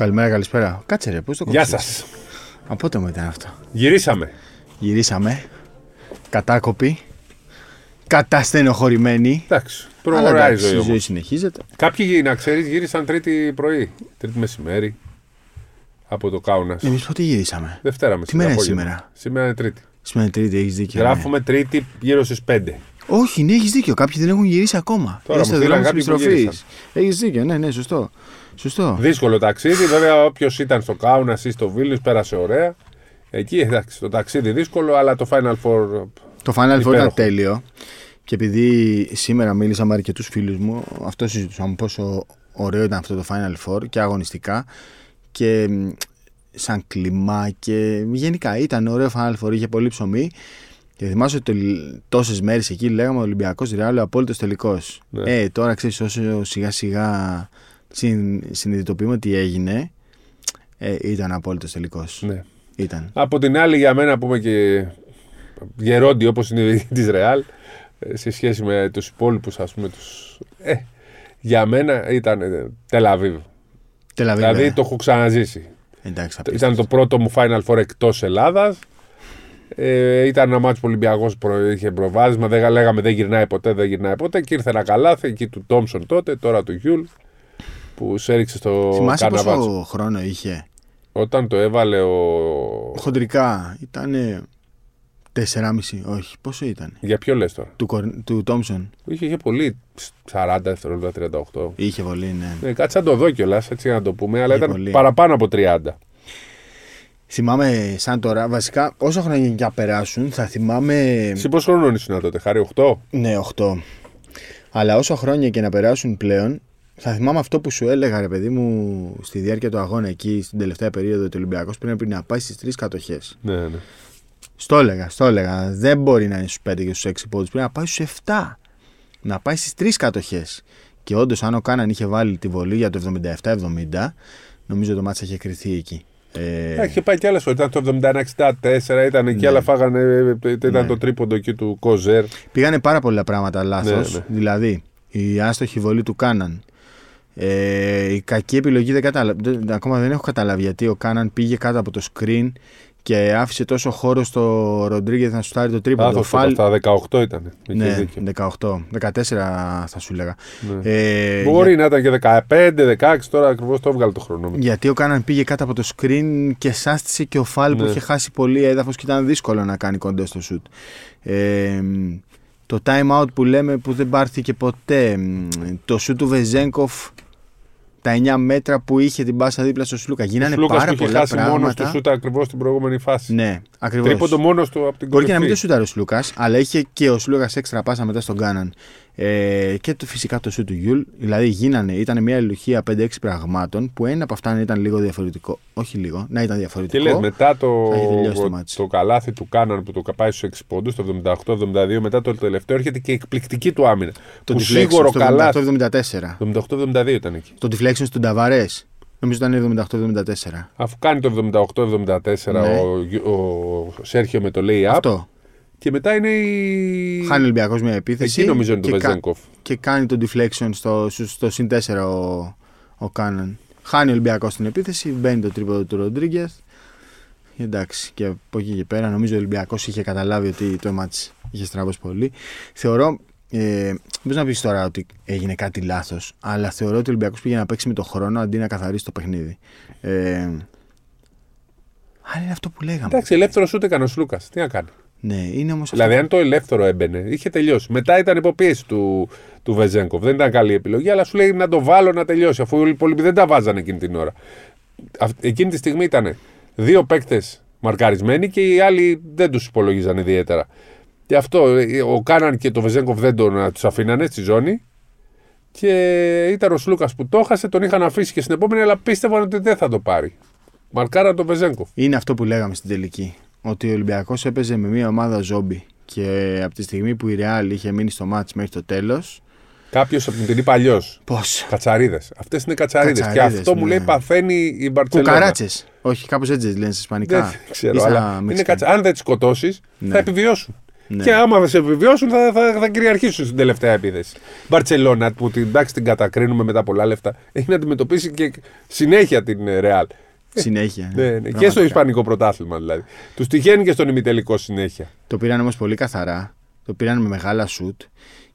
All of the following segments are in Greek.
Καλημέρα, καλησπέρα. Κάτσε ρε, πώ το Γεια κόψες; σας. Από πότε μου ήταν αυτό; Γυρίσαμε. Γυρίσαμε. Κατάκοποι. Καταστενοχωρημένοι. Εντάξει. Αλλά Προχωράει η εντάξει, ζωή. η ζωή όμως. συνεχίζεται. Κάποιοι, να ξέρεις, γύρισαν τρίτη πρωί. Τρίτη μεσημέρι. Από το Κάουνας. Εμείς πότε γυρίσαμε; Δευτέρα Τι μέρα μεσημέρι. είναι απόγευμα. σήμερα; Σήμερα είναι τρίτη. Σήμερα είναι Τρίτη, έχεις δίκιο. ναι. Γράφουμε τρίτη γύρω στις 5. Όχι, ναι, έχεις δίκιο. Κάποιοι δεν έχουν γυρίσει ακόμα. Τώρα Είστε μου δρόμο στείλαν της κάποιοι που επιστροφής. Έχεις δίκιο, ναι, ναι, σωστό. Σωστό. Δύσκολο ταξίδι. Βέβαια, όποιος ήταν στο Κάουνας ή στο Βίλνιους πέρασε ωραία. Εκεί εντάξει, το ταξίδι δύσκολο, αλλά το Final Four. Το Final Four ήταν Υπέροχο. τέλειο. Και επειδή σήμερα μίλησα με αρκετούς φίλους μου, αυτό συζητούσαμε πόσο ωραίο ήταν αυτό το Final Four και αγωνιστικά και μ, σαν κλίμα και γενικά ήταν ωραίο Final Four, είχε πολύ ψωμί. Και θυμάσαι ότι τόσες μέρες εκεί λέγαμε Ολυμπιακός Ρεάλ, ο απόλυτος τελικός. Ναι. Ε, τώρα ξέρεις, όσο σιγά σιγά συν, συνειδητοποιούμε τι έγινε, ε, ήταν απόλυτος τελικός. Ναι. Ήταν. Από την άλλη, για μένα που είμαι και γερόντι όπως είναι η της Ρεάλ, ε, σε σχέση με τους υπόλοιπους, ας πούμε, τους... Ε, για μένα ήταν ε, Τελαβίβ. Τελαβίβ, Δηλαδή ε. το έχω ξαναζήσει. Εντάξει, Ήταν απίστευτο. το πρώτο μου Final Four εκτός Ελλάδας. Ε, ήταν ένα ματς που ο Ολυμπιακός είχε προβάδισμα. Δεν λέγαμε δεν γυρνάει ποτέ, δεν γυρνάει ποτέ. Και ήρθε ένα καλάθι εκεί του Τόμπσον τότε, τώρα του Γιούλ, που σε έριξε στο Θυμάσαι καναβάτσο. πόσο χρόνο είχε; Όταν το έβαλε ο. Χοντρικά ήταν 4,5, όχι. Πόσο ήταν. Για ποιο λες τώρα; Του, Κορ- του Τόμπσον. Είχε, είχε πολύ 40 δευτερόλεπτα, 38. Είχε πολύ, ναι. Ε, κάτσε να το δω κιόλας, έτσι να το πούμε, αλλά Είχε ήταν πολύ. παραπάνω από 30. Θυμάμαι σαν τώρα, βασικά όσο χρόνια και να περάσουν, θα θυμάμαι. Εσύ πόσο χρόνο ήσουν τότε, Χάρη, 8. Ναι, 8. Αλλά όσο χρόνια και να περάσουν πλέον, θα θυμάμαι αυτό που σου έλεγα, ρε παιδί μου, στη διάρκεια του αγώνα εκεί, στην τελευταία περίοδο του Ολυμπιακού, πρέπει να πάει στις τρεις κατοχές. Ναι, ναι. Στο έλεγα, στο έλεγα. Δεν μπορεί να είναι στους 5 και στους 6 πόντους. Πρέπει να πάει στους 7. Να πάει στις τρεις κατοχές. Και όντως, αν ο Κάναν είχε βάλει τη βολή για το 77-70, νομίζω το μάτσα είχε κρυθεί εκεί. Ε, Ε, Είχε πάει κι άλλες φορές. Ήταν το 71-64, ήταν εκεί, Ναι. αλλά φάγανε. ε, Ήταν Ναι. το τρίποντο εκεί του Κοζέρ. πήγανε πάρα πολλά πράγματα λάθος. Ναι, ναι. Δηλαδή, η άστοχη βολή του Κάναν. Ε, η κακή επιλογή δεν κατάλαβα. δεν- Ακόμα δεν έχω καταλάβει γιατί ο Κάναν πήγε κάτω από το screen και άφησε τόσο χώρο στο Ροντρίγκε να σου στάρει το τρίποντο. Λάθο Φάλ- Στα 18 ήταν. Είχε Ναι, δίκιο. 18. 14 θα σου λέγα. Ναι. Ε, Μπορεί να ήταν και 15-16, τώρα ακριβώς το έβγαλε το χρόνο. Γιατί ο Κάναν πήγε κάτω από το screen και σάστησε και ο Φάλ που Ναι. είχε χάσει πολύ έδαφος και ήταν δύσκολο να κάνει κοντές στο σουτ. Ε, το time out που λέμε που δεν πάρθηκε ποτέ. μ, Το σουτ του Βεζέγκοφ τα 9 μέτρα που είχε την μπάσα δίπλα στο Σλούκα. Γίνανε Λούκα πάρα που είχε πολλά χάσει μόνος πράγματα. του σούτ ακριβώς στην προηγούμενη φάση. Ναι, ακριβώς. Τρίποντο μόνος του από την Μπορεί και να μην το κορυφή. σούταρε ο Σλούκας, αλλά είχε και ο Σλούκας έξτρα πάσα μετά στον Κάναν. Ε, και το, φυσικά το σούτ του Γιούλ. Δηλαδή γίνανε, ήταν μια αλληλουχία 5-6 πραγμάτων που ένα από αυτά να ήταν λίγο διαφορετικό. Όχι λίγο, να ήταν Και διαφορετικό. λες, μετά το, θα έχει τελειώσει το το, ματς. καλάθι του Κάναν που το πάει στους 6 πόντους, το 78-72, μετά το τελευταίο έρχεται και η εκπληκτική του άμυνα. το που deflection σίγουρο στο καλάθι. 78-74. 78-72 ήταν εκεί. Το deflection του Ταβάρες. Νομίζω ήταν 78-74. Αφού κάνει το 78-74 Ναι. ο, ο Σέρχιο με το lay-up Αυτό. Και μετά είναι η. Χάνει ο Ολυμπιακός μια επίθεση. Εκεί νομίζω είναι το και, κα- Βεζέγκοφ. και κάνει το deflection στο, στο, στο συν 4 ο, ο Κάναν. Χάνει ο Ολυμπιακός την επίθεση, μπαίνει το τρίποδο του Ροντρίγκες. Εντάξει, και από εκεί και πέρα νομίζω ο Ολυμπιακός είχε καταλάβει ότι το μάτς είχε στραβώσει πολύ. Θεωρώ. Ε, Μπορείς να πεις τώρα ότι έγινε κάτι λάθος, αλλά θεωρώ ότι ο Ολυμπιακός πήγε να παίξει με το χρόνο αντί να καθαρίσει το παιχνίδι. Ε, αλλά είναι αυτό που λέγαμε. Εντάξει, ελεύθερος ούτε έκανε ο Σλούκας. Τι να κάνει. Ναι, είναι όμως. Δηλαδή, αν το ελεύθερο έμπαινε, είχε τελειώσει. Μετά ήταν υποπίεση του, του Βεζέγκοφ. Δεν ήταν καλή επιλογή, αλλά σου λέει να το βάλω να τελειώσει. Αφού οι υπόλοιποι δεν τα βάζανε εκείνη την ώρα. Αυ- Εκείνη τη στιγμή ήταν δύο παίκτες μαρκαρισμένοι και οι άλλοι δεν τους υπολογίζαν ιδιαίτερα. Και αυτό, ε, ο Κάναν και το Βεζέγκοφ δεν τον τους αφήνανε στη ζώνη. Και ήταν ο Σλούκας που το έχασε, τον είχαν αφήσει και στην επόμενη, αλλά πίστευαν ότι δεν θα το πάρει. Μαρκάραν τον Βεζέγκοφ. Είναι αυτό που λέγαμε στην τελική. Ότι ο Ολυμπιακός έπαιζε με μια ομάδα ζόμπι. Και από τη στιγμή που η Real είχε μείνει στο μάτς μέχρι το τέλος. Κάποιος από την ταινία παλιός. Πώς; Κατσαρίδες. Αυτές είναι κατσαρίδες. Και Κατσαρίδες, αυτό μου ναι. λέει παθαίνει η Μπαρσελόνα. Κουκαράτσες. Όχι, κάπως έτσι λένε στα Ισπανικά. Δεν ξέρω. Ή στα Αλλά είναι μεξικά. κατσα... Αν δεν τις σκοτώσεις, Ναι. θα επιβιώσουν. Ναι. Και άμα σε επιβιώσουν, θα, θα, θα κυριαρχήσουν στην τελευταία επίθεση. Μπαρσελόνα, που την, εντάξει, την κατακρίνουμε με τα πολλά λεφτά, έχει να αντιμετωπίσει και συνέχεια την ε, Ρεάλ. Συνέχεια. Ναι, ναι. Και Πραγματικά. στο Ισπανικό πρωτάθλημα δηλαδή. Τους τυχαίνει και στον ημιτελικό συνέχεια. Το πήραν όμως πολύ καθαρά. Το πήραν με μεγάλα σουτ.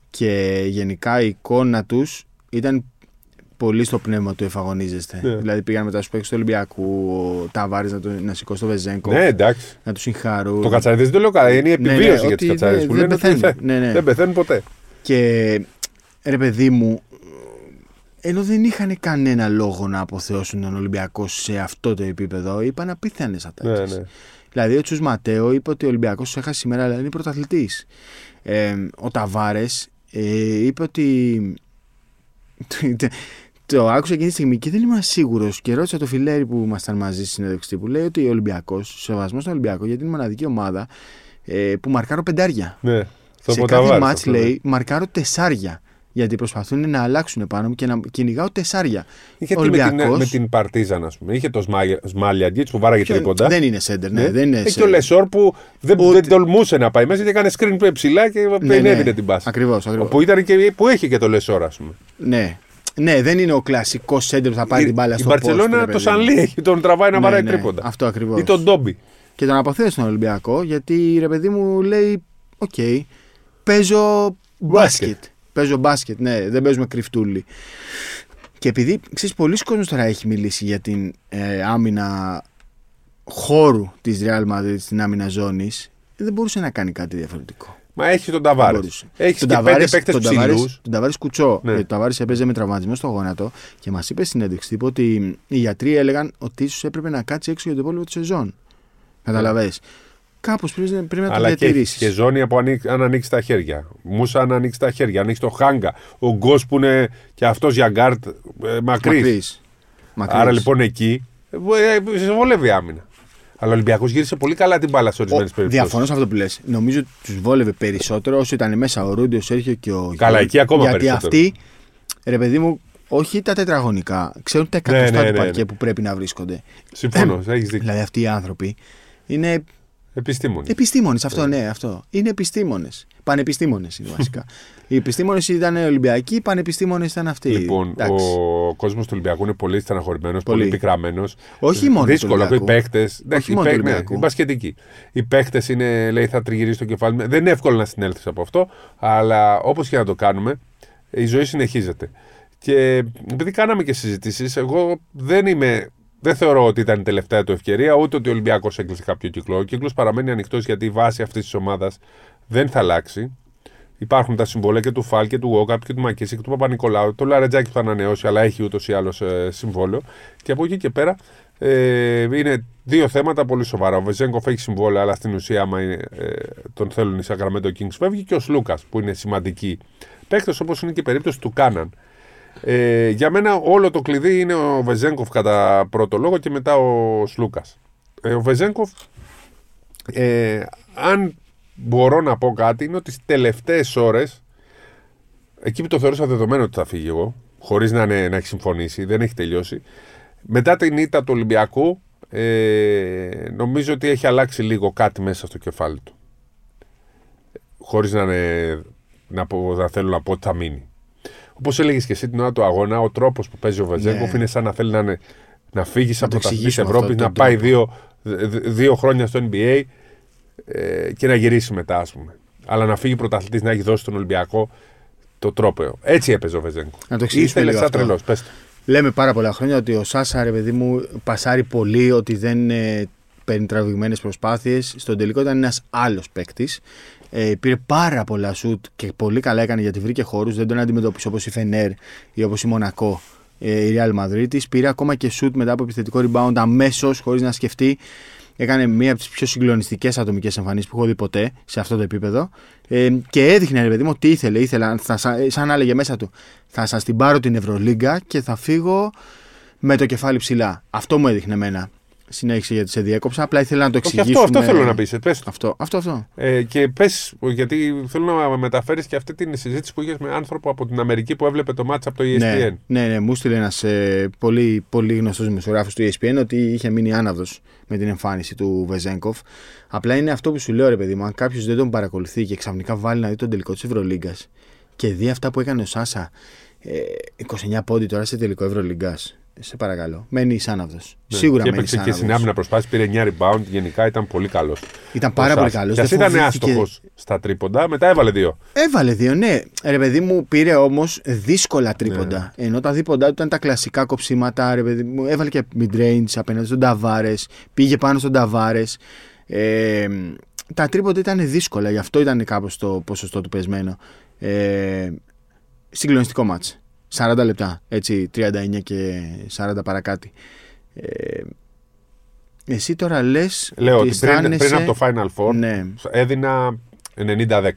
Και γενικά η εικόνα τους ήταν πολύ στο πνεύμα του εφαγωνίζεστε. Ναι. Δηλαδή πήγαν μετά στους παίκτες του Ολυμπιακού, ο Ταβάρης να, το- να σηκώσει το Βεζέγκο, Ναι, εντάξει. να τους συγχαρούν. Το κατσαρίδες δεν το λέω καλά. Είναι η Ναι, ναι, επιβίωση για ότι τους κατσαρίδες δεν- που δεν λένε ότι πεθαίνουν. δεν- Ναι, ναι. δεν πεθαίνουν ποτέ. Και ρε παιδί μου, ενώ δεν είχαν κανένα λόγο να αποθεώσουν τον Ολυμπιακό σε αυτό το επίπεδο, είπαν απίθανες ατάξει. Ναι, ναι. Δηλαδή ο Τσου Ματέο είπε ότι ο Ολυμπιακός του έχασε σήμερα, αλλά είναι πρωταθλητής. Ε, ο Ταβάρες ε, είπε ότι. Το άκουσα εκείνη τη στιγμή και δεν ήμουν σίγουρος. Και ρώτησα το φιλέρι που ήμασταν μαζί στη συνέντευξη που λέει ότι ο Ολυμπιακός, σεβασμός στον Ολυμπιακό, γιατί είναι η μοναδική ομάδα ε, που μαρκάρω πεντάρια. ναι. Στο σε Ποταβάρης κάθε μάτς αυτό, ναι. λέει μαρκάρω τεσσάρια. Γιατί προσπαθούν να αλλάξουν πάνω μου και να κυνηγάω τεσσάρια. Είχε Ο τη με την, Ολυμπιακός- με την Παρτίζαν, ας πούμε. Είχε το Σμάλιαντζιτ που βάραγε Ποιο- τρίποντα. Δεν είναι σέντερ, ναι. Δεν είναι Έχει σέντερ. το Λεσόρ που δεν, Ούτε- δεν τολμούσε να πάει μέσα και έκανε screen ψηλά και Ναι, δεν ναι. έδινε την πάση. Ακριβώς, ακριβώς. Που, ήταν και, που έχει και το Λεσόρ, ας πούμε. Ναι. Ναι, δεν είναι ο κλασικός σέντερ που θα πάρει Η- την μπάλα η στο post, Μπαρσελόνα ρε το παιδί Σανλί μου. έχει, τον τραβάει να Ναι, βαράει ναι, τρίποντα. Αυτό ακριβώς. Ή τον Ντόμπι. Και τον αποθέω στον Ολυμπιακό γιατί ρε παιδί μου λέει: Οκ, παίζω Μπάσκετ. Μπάσκετ. Παίζω μπάσκετ, ναι, δεν παίζουμε κρυφτούλι. Και επειδή ξέρεις, πολλοί κόσμος τώρα έχει μιλήσει για την ε, άμυνα χώρου της Real Madrid στην άμυνα ζώνης, δεν μπορούσε να κάνει κάτι διαφορετικό. Μα έχει τον Δεν Ταβάρες. μπορούσε. Έχεις Τον και πέντε Ταβάρες- παίκτες τον ψηλούς. Ταβάρες- Τον Ταβάρες κουτσό. Ναι. Γιατί ο Ταβάρες έπαιζε με τραυματισμό στο γόνατο και μας είπε στην συνέντευξη τύπου ότι οι γιατροί έλεγαν ότι ίσως έπρεπε να κάτσει έξω για το υπόλοιπο της σεζόν. Καταλαβέ. Κάπως πρέπει, να- πρέπει να το Αλλά και, έχει διατηρήσεις. και ζώνη από ανοίξ- αν ανοίξει τα χέρια. Μούσα αν ανοίξει τα χέρια. Ανοίξει το Χάγκα. Ο Γκος που είναι και αυτός για γκάρτ ε, μακρύς. Άρα λοιπόν εκεί ε, ε, σε βολεύει η άμυνα. Αλλά ο Ολυμπιακός γύρισε πολύ καλά την μπάλα σε ορισμένες περιπτώσεις. Διαφωνώ σε αυτό που λες. Νομίζω ότι τους βόλευε περισσότερο όσο ήταν μέσα ο Ρούντι, ο Σέρχιο και ο Καλά, Γιώργος. εκεί ακόμα Γιατί περισσότερο. αυτοί, ρε παιδί μου, όχι τα τετραγωνικά, ξέρουν τα Ναι, εκατοστά ναι, του ναι, παρκέ ναι. που πρέπει να βρίσκονται. Συμφωνώ, έχεις δίκιο. Δηλαδή αυτοί οι άνθρωποι είναι Επιστήμονη. Επιστήμονες, αυτό ναι, αυτό. Είναι επιστήμονες. Πανεπιστήμονες είναι βασικά. οι επιστήμονες ήταν Ολυμπιακοί, οι πανεπιστήμονες ήταν αυτοί. Λοιπόν, Εντάξει. ο κόσμος του Ολυμπιακού είναι πολύ στεναχωρημένος, πολύ, Πολύ. πικραμένο. Όχι μόνο του Δύσκολο. Οι Ολυμπιακού. παίκτε. Όχι μόνο του Ολυμπιακού. οι μπασκετικοί. Οι παίκτες είναι, λέει, θα τριγυρίσει το κεφάλι. μου. Δεν είναι εύκολο να συνέλθεις από αυτό, αλλά όπως και να το κάνουμε, η ζωή συνεχίζεται. Και επειδή κάναμε και συζητήσεις, εγώ δεν είμαι. Δεν θεωρώ ότι ήταν η τελευταία του ευκαιρία, ούτε ότι ο Ολυμπιακός έκλεισε κάποιο κύκλο. Ο κύκλος παραμένει ανοιχτός γιατί η βάση αυτής της ομάδας δεν θα αλλάξει. Υπάρχουν τα συμβόλαια και του Φάλ και του Γόκαπ και του Μακίσικ και του Παπα-Νικολάου. Το Λαρετζάκι που θα ανανεώσει, αλλά έχει ούτως ή άλλως ε, συμβόλαιο. Και από εκεί και πέρα ε, είναι δύο θέματα πολύ σοβαρά. Ο Βεζέγκοφ έχει συμβόλαιο, αλλά στην ουσία, άμα είναι, ε, τον θέλουν οι Σακραμέντο Kings, φεύγει και ο Σλούκας που είναι σημαντική παίκτε, όπως είναι και η περίπτωση του Κάναν. Ε, για μένα όλο το κλειδί είναι ο Βεζέγκοφ κατά πρώτο λόγο και μετά ο Σλούκας. Ε, ο Βεζέγκοφ, ε, αν μπορώ να πω κάτι, είναι ότι στις τελευταίες ώρες, εκεί που το θεωρούσα δεδομένο ότι θα φύγει εγώ, χωρίς να, είναι- να έχει συμφωνήσει, δεν έχει τελειώσει. Μετά την ήττα του Ολυμπιακού, ε, νομίζω ότι έχει αλλάξει λίγο κάτι μέσα στο κεφάλι του. Χωρίς να, είναι- να, πω, να θέλω να πω ότι θα μείνει. Όπως έλεγες και εσύ την ώρα του αγώνα, ο τρόπος που παίζει ο Βεζέγκοφ Ναι. είναι σαν να θέλει να, είναι, να φύγεις Να από το τα της εξηγήσουμε Ευρώπης, αυτό, να τον πάει τρόπο. δύο, δ- δύο χρόνια στο NBA ε, και να γυρίσει μετά, ας πούμε. Αλλά να φύγει πρωταθλητής να έχει δώσει τον Ολυμπιακό το τρόπο. Έτσι έπαιζε ο Βεζέγκοφ. Να το εξηγήσουμε Ήθελε λίγο σαν αυτό. τρελός. Πες το. Λέμε πάρα πολλά χρόνια ότι ο Σάσα, ρε παιδί μου, πασάρει πολύ, ότι δεν ε, παίρνει τραβηγμένες προσπάθειες. Στον τελικό ήταν ένας άλλος παίκτης. Ε, πήρε πάρα πολλά σουτ και πολύ καλά έκανε γιατί βρήκε χώρους. Δεν τον αντιμετώπισε όπως η Φενέρ ή όπως η Μονακό, ε, η Real Madrid. Πήρε ακόμα και σουτ μετά από επιθετικό rebound αμέσως, χωρίς να σκεφτεί. Έκανε μία από τις πιο συγκλονιστικές ατομικές εμφανίσεις που έχω δει ποτέ σε αυτό το επίπεδο. Ε, και έδειχνε, ρε παιδί μου, τι ήθελε. ήθελε θα, σα- σαν να έλεγε μέσα του, θα σας την πάρω την Ευρωλίγκα και θα φύγω με το κεφάλι ψηλά. Αυτό μου έδειχνε εμένα. Συνέχισε γιατί σε διέκοψα. Απλά ήθελα να το Όχι, εξηγήσουμε. αυτό, αυτό θέλω να πεις. Πες το. Αυτό, αυτό. αυτό. Ε, και πες, γιατί θέλω να μεταφέρεις και αυτή την συζήτηση που είχες με άνθρωπο από την Αμερική που έβλεπε το μάτσα από το E ESPN. Ναι, ναι, ναι, μου στείλε ένας ε, πολύ, πολύ γνωστός δημοσιογράφος του E ESPN ότι είχε μείνει άναυδο με την εμφάνιση του Βεζέγκοφ. Απλά είναι αυτό που σου λέω, ρε παιδί μου, αν κάποιος δεν τον παρακολουθεί και ξαφνικά βάλει να δει τον τελικό της Ευρωλίγκας και δει αυτά που έκανε ο Σάσα ε, 29 πόντι τώρα σε τελικό Ευρωλίγκας. Σε παρακαλώ. Μένει άναυδο. Ναι. Σίγουρα και μένει έπαιξε και άναυδος. στην άμυνα προσπάθηση, πήρε 9 rebound. Γενικά ήταν πολύ καλός. Ήταν πάρα πολύ καλός. Και α ήταν άστοχος στα τρίποντα, μετά έβαλε δύο. Έβαλε δύο, ναι. Ρε παιδί μου, πήρε όμως δύσκολα τρίποντα. Ενώ τα δίποντά του ήταν τα κλασικά κοψίματα. Ρε παιδί μου, έβαλε και mid-range απέναντι στον Ταβάρες. Πήγε πάνω στον Ταβάρες. Ε, τα τρίποντα ήταν δύσκολα, γι' αυτό ήταν κάπως το ποσοστό του πεσμένο. Ε, συγκλονιστικό μάτς. 40 λεπτά, έτσι, 39 και 40 παρακάτι. Ε, εσύ τώρα λες Λέω ότι ότι πριν, πριν αισθάνεσαι- από το Final Four Ναι, έδινα 90-10.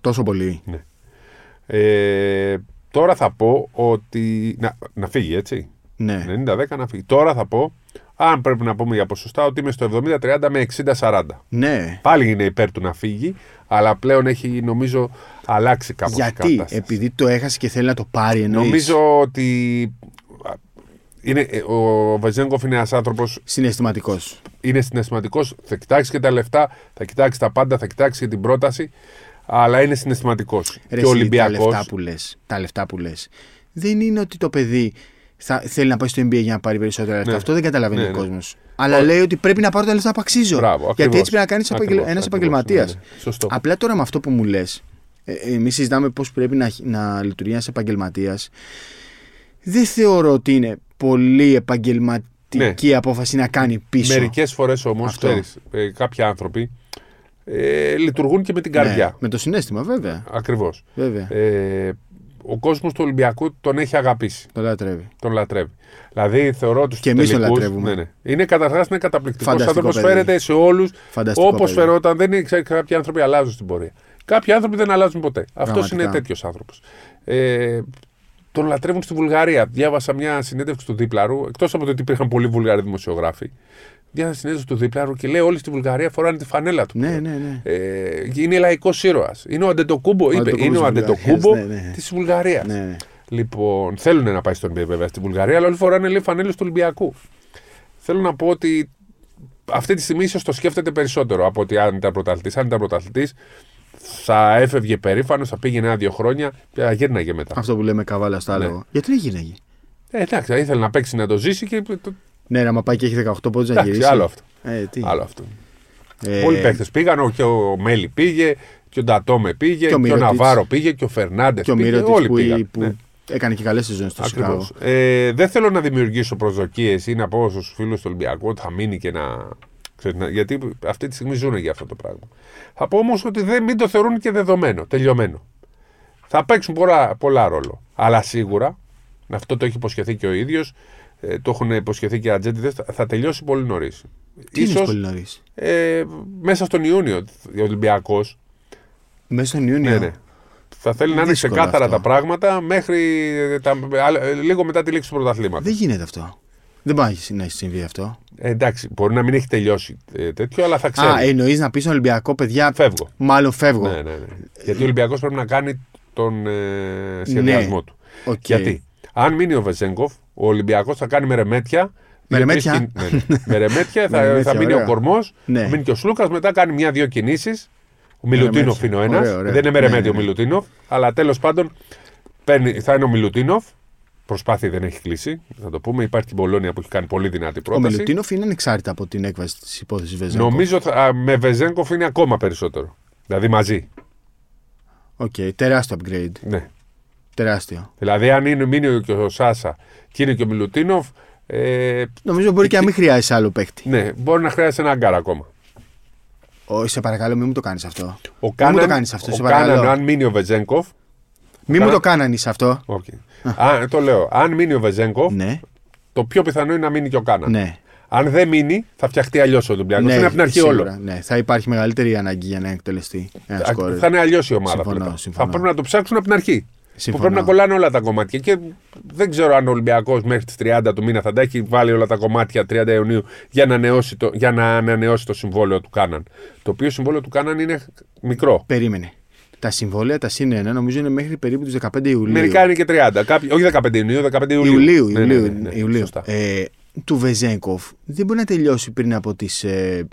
τόσο πολύ. Ε, τώρα θα πω ότι. Να, να φύγει, έτσι. Ναι. 90-10 να φύγει. Τώρα θα πω, αν πρέπει να πούμε για ποσοστά, ότι είμαι στο 70-30 με 60-40. Ναι. Πάλι είναι υπέρ του να φύγει, αλλά πλέον έχει νομίζω αλλάξει κάπως η Γιατί, κατάσταση. επειδή το έχασε και θέλει να το πάρει εννοείς; Νομίζω ότι α, είναι, ε, ο Βεζέγκοφ είναι ένας άνθρωπος, Συναισθηματικός. είναι συναισθηματικός. Θα κοιτάξει και τα λεφτά, θα κοιτάξει τα πάντα, θα κοιτάξει και την πρόταση, αλλά είναι συναισθηματικός. Ρε Και ο εσύ, Τα Ολυμπιακό. λεφτά που λες, τα λεφτά που λες, δεν είναι ότι το παιδί θα, θέλει να πάει στο NBA για να πάρει περισσότερα λεφτά. Ναι. Αυτό δεν καταλαβαίνει Ναι, ο ναι. κόσμος. Αλλά Ω- λέει ότι πρέπει να πάρω τα λεφτά που αξίζω. Μπράβο, Γιατί ακριβώς. έτσι πρέπει να κάνεις Ακριβώς, ένας ακριβώς, επαγγελματίας. ναι, ναι. Σωστό. Απλά τώρα με αυτό που μου λες, ε, εμείς συζητάμε πώς πρέπει να, να λειτουργεί ένας επαγγελματίας. Δεν θεωρώ ότι είναι πολύ επαγγελματική απόφαση να κάνει πίσω. Μερικές φορές όμως, Αυτό. ε, κάποιοι άνθρωποι ε, λειτουργούν και με την καρδιά. Ναι, με το συνέστημα, βέβαια. Ακριβώς. βέβαια. Ε, ο κόσμος του Ολυμπιακού τον έχει αγαπήσει. Το λατρεύει. Τον λατρεύει. Δηλαδή θεωρώ τους Και εμείς τον λατρεύουμε. Ναι, ναι. Είναι καταρχάς είναι καταπληκτικός Φανταστικό άνθρωπος. παιδί. Φέρεται σε όλους Φανταστικό όπως παιδί. φερόταν. Δεν είναι, ξέρεις, κάποιοι άνθρωποι αλλάζουν στην πορεία. Κάποιοι άνθρωποι δεν αλλάζουν ποτέ. Αυτός Πραγματικά. είναι τέτοιος άνθρωπος. Ε, τον λατρεύουν στη Βουλγαρία. Διάβασα μια συνέντευξη του Δίπλαρου, εκτός από το ότι υπήρχαν πολλοί Βουλγαροί δημοσιογράφοι. Διάβασα συνέντευξη του Δίπλαρου και λέει: Όλοι στη Βουλγαρία φοράνε τη φανέλα του. Ναι, ναι, ναι. Ε, είναι λαϊκός ήρωας. Είναι ο Αντετοκούμπο. Είπε, Αντετοκούμπο είναι ο της Αντετοκούμπο Βουλγαρίας, ναι, ναι. της Βουλγαρίας. ναι, ναι. Λοιπόν, θέλουν να πάει στον NBA βέβαια στη Βουλγαρία, αλλά όλοι φοράνε λέει φανέλες του Ολυμπιακού. Θέλω να πω ότι αυτή τη στιγμή ίσως το σκέφτεται περισσότερο από ότι αν ήταν πρωταθλητής. Αν ήταν πρωταθλητής, θα έφευγε περήφανος, θα πήγαινε ένα-δύο χρόνια και θα γύρναγε μετά. Αυτό που λέμε καβάλα στο άλογο. Ναι. Γιατί δεν γίναγε. Ε, εντάξει, ήθελε να παίξει να το ζήσει και. το- Ναι, να μα πάει και έχει 18 πόντους να Εντάξει, γυρίσει. άλλο αυτό. Ε, τι. Άλλο αυτό. Ε, Πολλοί παίχτε πήγαν, ο- και ο Μέλι πήγε, και ο Ντατόμε πήγε, Και και ο ο, Μύρωτιτς. Ναβάρο πήγε, και ο Φερνάντες Και ο πήγε. Μύρωτιτς Όλοι που, πήγαν. που Ναι. έκανε και καλές σεζόν στο Σικάγο. Ακριβώς. Ε, δεν θέλω να δημιουργήσω προσδοκίες ή να πω στους φίλους του Ολυμπιακού ότι θα μείνει και να. ξέρεις, να- γιατί αυτή τη στιγμή ζουν για αυτό το πράγμα. Θα πω όμως ότι δεν, μην το θεωρούν και δεδομένο, τελειωμένο. Θα παίξουν πολλά, πολλά ρόλο. Αλλά σίγουρα, αυτό το έχει υποσχεθεί και ο ίδιος, το έχουν υποσχεθεί και οι ατζέντιδες, θα, θα τελειώσει πολύ νωρίς. Τι είναι πολύ νωρίς; ε, μέσα στον Ιούνιο ο Ολυμπιακός. Μέσα στον Ιούνιο; Ναι, ναι. Θα θέλει να είναι Δύσκολο ξεκάθαρα αυτό. τα πράγματα μέχρι τα, άλλα- λίγο μετά τη λήξη του πρωταθλήματος. Δεν γίνεται αυτό. Δεν πάει να έχει συμβεί αυτό. Ε, εντάξει, μπορεί να μην έχει τελειώσει ε, τέτοιο, αλλά θα ξέρει. Α, εννοείς να πεις στον Ολυμπιακό, παιδιά, Φεύγω. μάλλον φεύγω. Ναι, ναι, ναι. Γιατί ο Ολυμπιακός πρέπει να κάνει τον ε, σχεδιασμό Ναι. του. Οκ. Γιατί αν μείνει ο Βεζένκοφ, ο Ολυμπιακός θα κάνει μερεμέτια. Μερεμέτια; δύο-τρεις κιν- ναι, ναι. Μερεμέτια, θα, Μερεμέτια, θα μείνει ωραία. ο κορμός, Ναι. θα μείνει και ο Σλούκας, μετά κάνει μια-δύο κινήσεις. Ο Μιλουτίνοφ είναι Μερεμέτια. ο ένας. Ωραία, ωραία. Δεν είναι Ναι, μερεμέτι ναι, ο ναι. Μιλουτίνοφ, αλλά τέλος πάντων παίρνει, θα είναι ο Μιλουτίνοφ. Προσπάθεια δεν έχει κλείσει, να το πούμε. Υπάρχει και η Μπολόνια που έχει κάνει πολύ δυνατή Ο πρόταση. Μιλουτίνοφ είναι ανεξάρτητα από την έκβαση της υπόθεσης Βεζένκοφ. Νομίζω θα, α, με Βεζένκοφ είναι ακόμα περισσότερο. Δηλαδή μαζί. Οκ, τεράστιο upgrade. Ναι. Τεράστιο. Δηλαδή, αν είναι, μείνει και ο Σάσα και είναι και ο Μιλουτίνοφ, ε, Νομίζω μπορεί και να μην χρειάζεσαι άλλο παίκτη. ναι, μπορεί να χρειάζεται ένα γκάρ ακόμα. Όχι, σε παρακαλώ, μην μου το κάνεις αυτό. Ο Μην μου Κάναν, το κάνεις αυτό, ο σε παρακαλώ. Κάναν, αν μείνει ο Βεζένκοφ. Μην μου Κάνα- το κάνανε αυτό. Okay. Α, το λέω. Αν μείνει ο Βεζένκοφ, Ναι, το πιο πιθανό είναι να μείνει και ο Κάναν. ναι. Αν δεν μείνει, θα φτιαχτεί αλλιώς ο Ολυμπιακός. ναι είναι από την αρχή σίγουρα, όλο. Ναι, θα υπάρχει μεγαλύτερη ανάγκη για να εκτελεστεί ένα Θα, σκόρ. θα είναι αλλιώς η ομάδα Συμφωνώ, πλέον. συμφωνώ. Θα πρέπει να το ψάξουν από την αρχή. Που Συμφωνώ. πρέπει να κολλάνε όλα τα κομμάτια. Και δεν ξέρω αν ο Ολυμπιακός μέχρι τις 30 του μήνα θα τα έχει βάλει όλα τα κομμάτια 30 Ιουνίου για να, ανανεώσει το, για να ανανεώσει το συμβόλαιο του Κάναν. Το οποίο συμβόλαιο του Κάναν είναι μικρό. Περίμενε. Τα συμβόλαια, τα συν 1, νομίζω είναι μέχρι περίπου τους 15 Ιουλίου. Μερικά είναι και 30. Κάποιοι, όχι 15 Ιουνίου, 15 Ιουλίου. Ιουλίου. Ναι, Ιουλίου, ναι, ναι, ναι, Ιουλίου. σωστά. Ε, του Βεζέγκοφ δεν μπορεί να τελειώσει πριν από τις ε,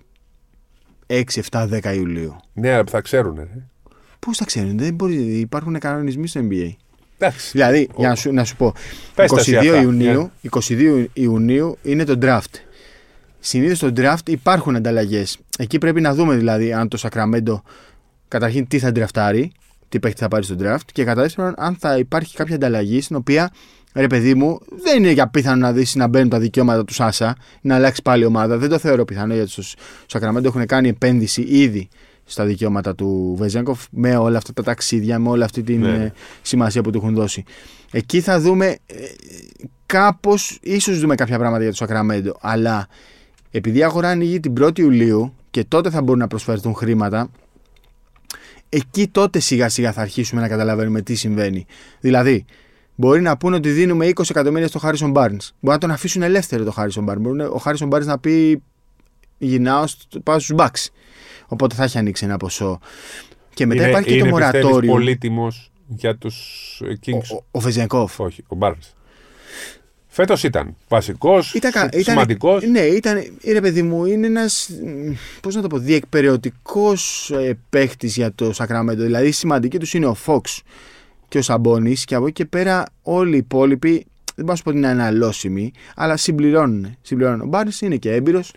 6, 7, 10 Ιουλίου. Ναι, αλλά θα ξέρουν. Ρε. Πώς τα ξέρουν, δεν μπορεί, υπάρχουν κανονισμοί στο NBA. Εντάξει. Δηλαδή, για να σου, να σου πω, Πες τα εσύ 22 αυτά. Ιουνίου, 22 Ιουνίου είναι το draft. Συνήθως στο draft υπάρχουν ανταλλαγές. Εκεί πρέπει να δούμε δηλαδή αν το Sacramento καταρχήν τι θα ντραφτάρει, τι παίχτη θα πάρει στο draft και κατά δεύτερον αν θα υπάρχει κάποια ανταλλαγή στην οποία ρε παιδί μου δεν είναι για πιθανό να δεις να μπαίνουν τα δικαιώματα του Σάσα να αλλάξει πάλι ομάδα. Δεν το θεωρώ πιθανό γιατί στο Sacramento έχουν κάνει επένδυση ήδη στα δικαιώματα του Βεζέγκοφ με όλα αυτά τα ταξίδια, με όλη αυτή την Ναι. ε, σημασία που του έχουν δώσει. Εκεί θα δούμε ε, κάπως, ίσως δούμε κάποια πράγματα για το Sacramento, αλλά επειδή η αγορά ανοίγει την 1η Ιουλίου και τότε θα μπορούν να προσφέρουν χρήματα, εκεί τότε σιγά σιγά θα αρχίσουμε να καταλαβαίνουμε τι συμβαίνει. Δηλαδή, μπορεί να πούνε ότι δίνουμε 20 εκατομμύρια στο Harrison Barnes. Μπορεί να τον αφήσουν ελεύθερο το Harrison Barnes. Μπορεί ο Harrison Barnes να πει γυρνάω, στο- πάω στους Bucks. Οπότε θα έχει ανοίξει ένα ποσό. Και μετά είναι, υπάρχει και είναι, το πιστεύεις, μορατόριο. πολύτιμος για τους Kings; Ο, ο, ο Βεζενκόφ. Όχι, ο Barnes. Φέτος ήταν βασικός, Ήταν, κα- ήταν, σημαντικός. Ναι, ήταν, ρε παιδί μου, είναι ένας. Πώς να το πω, διεκπαιρεωτικός ε, παίχτης για το Σακραμέντο. Δηλαδή, σημαντική τους είναι ο Φόξ και ο Σαμπόνι και από εκεί και πέρα όλοι οι υπόλοιποι. Δεν μπορώ να σου πω ότι είναι αναλώσιμοι, αλλά συμπληρώνουν. συμπληρώνουν. Ο Μπάρνι είναι και έμπειρος.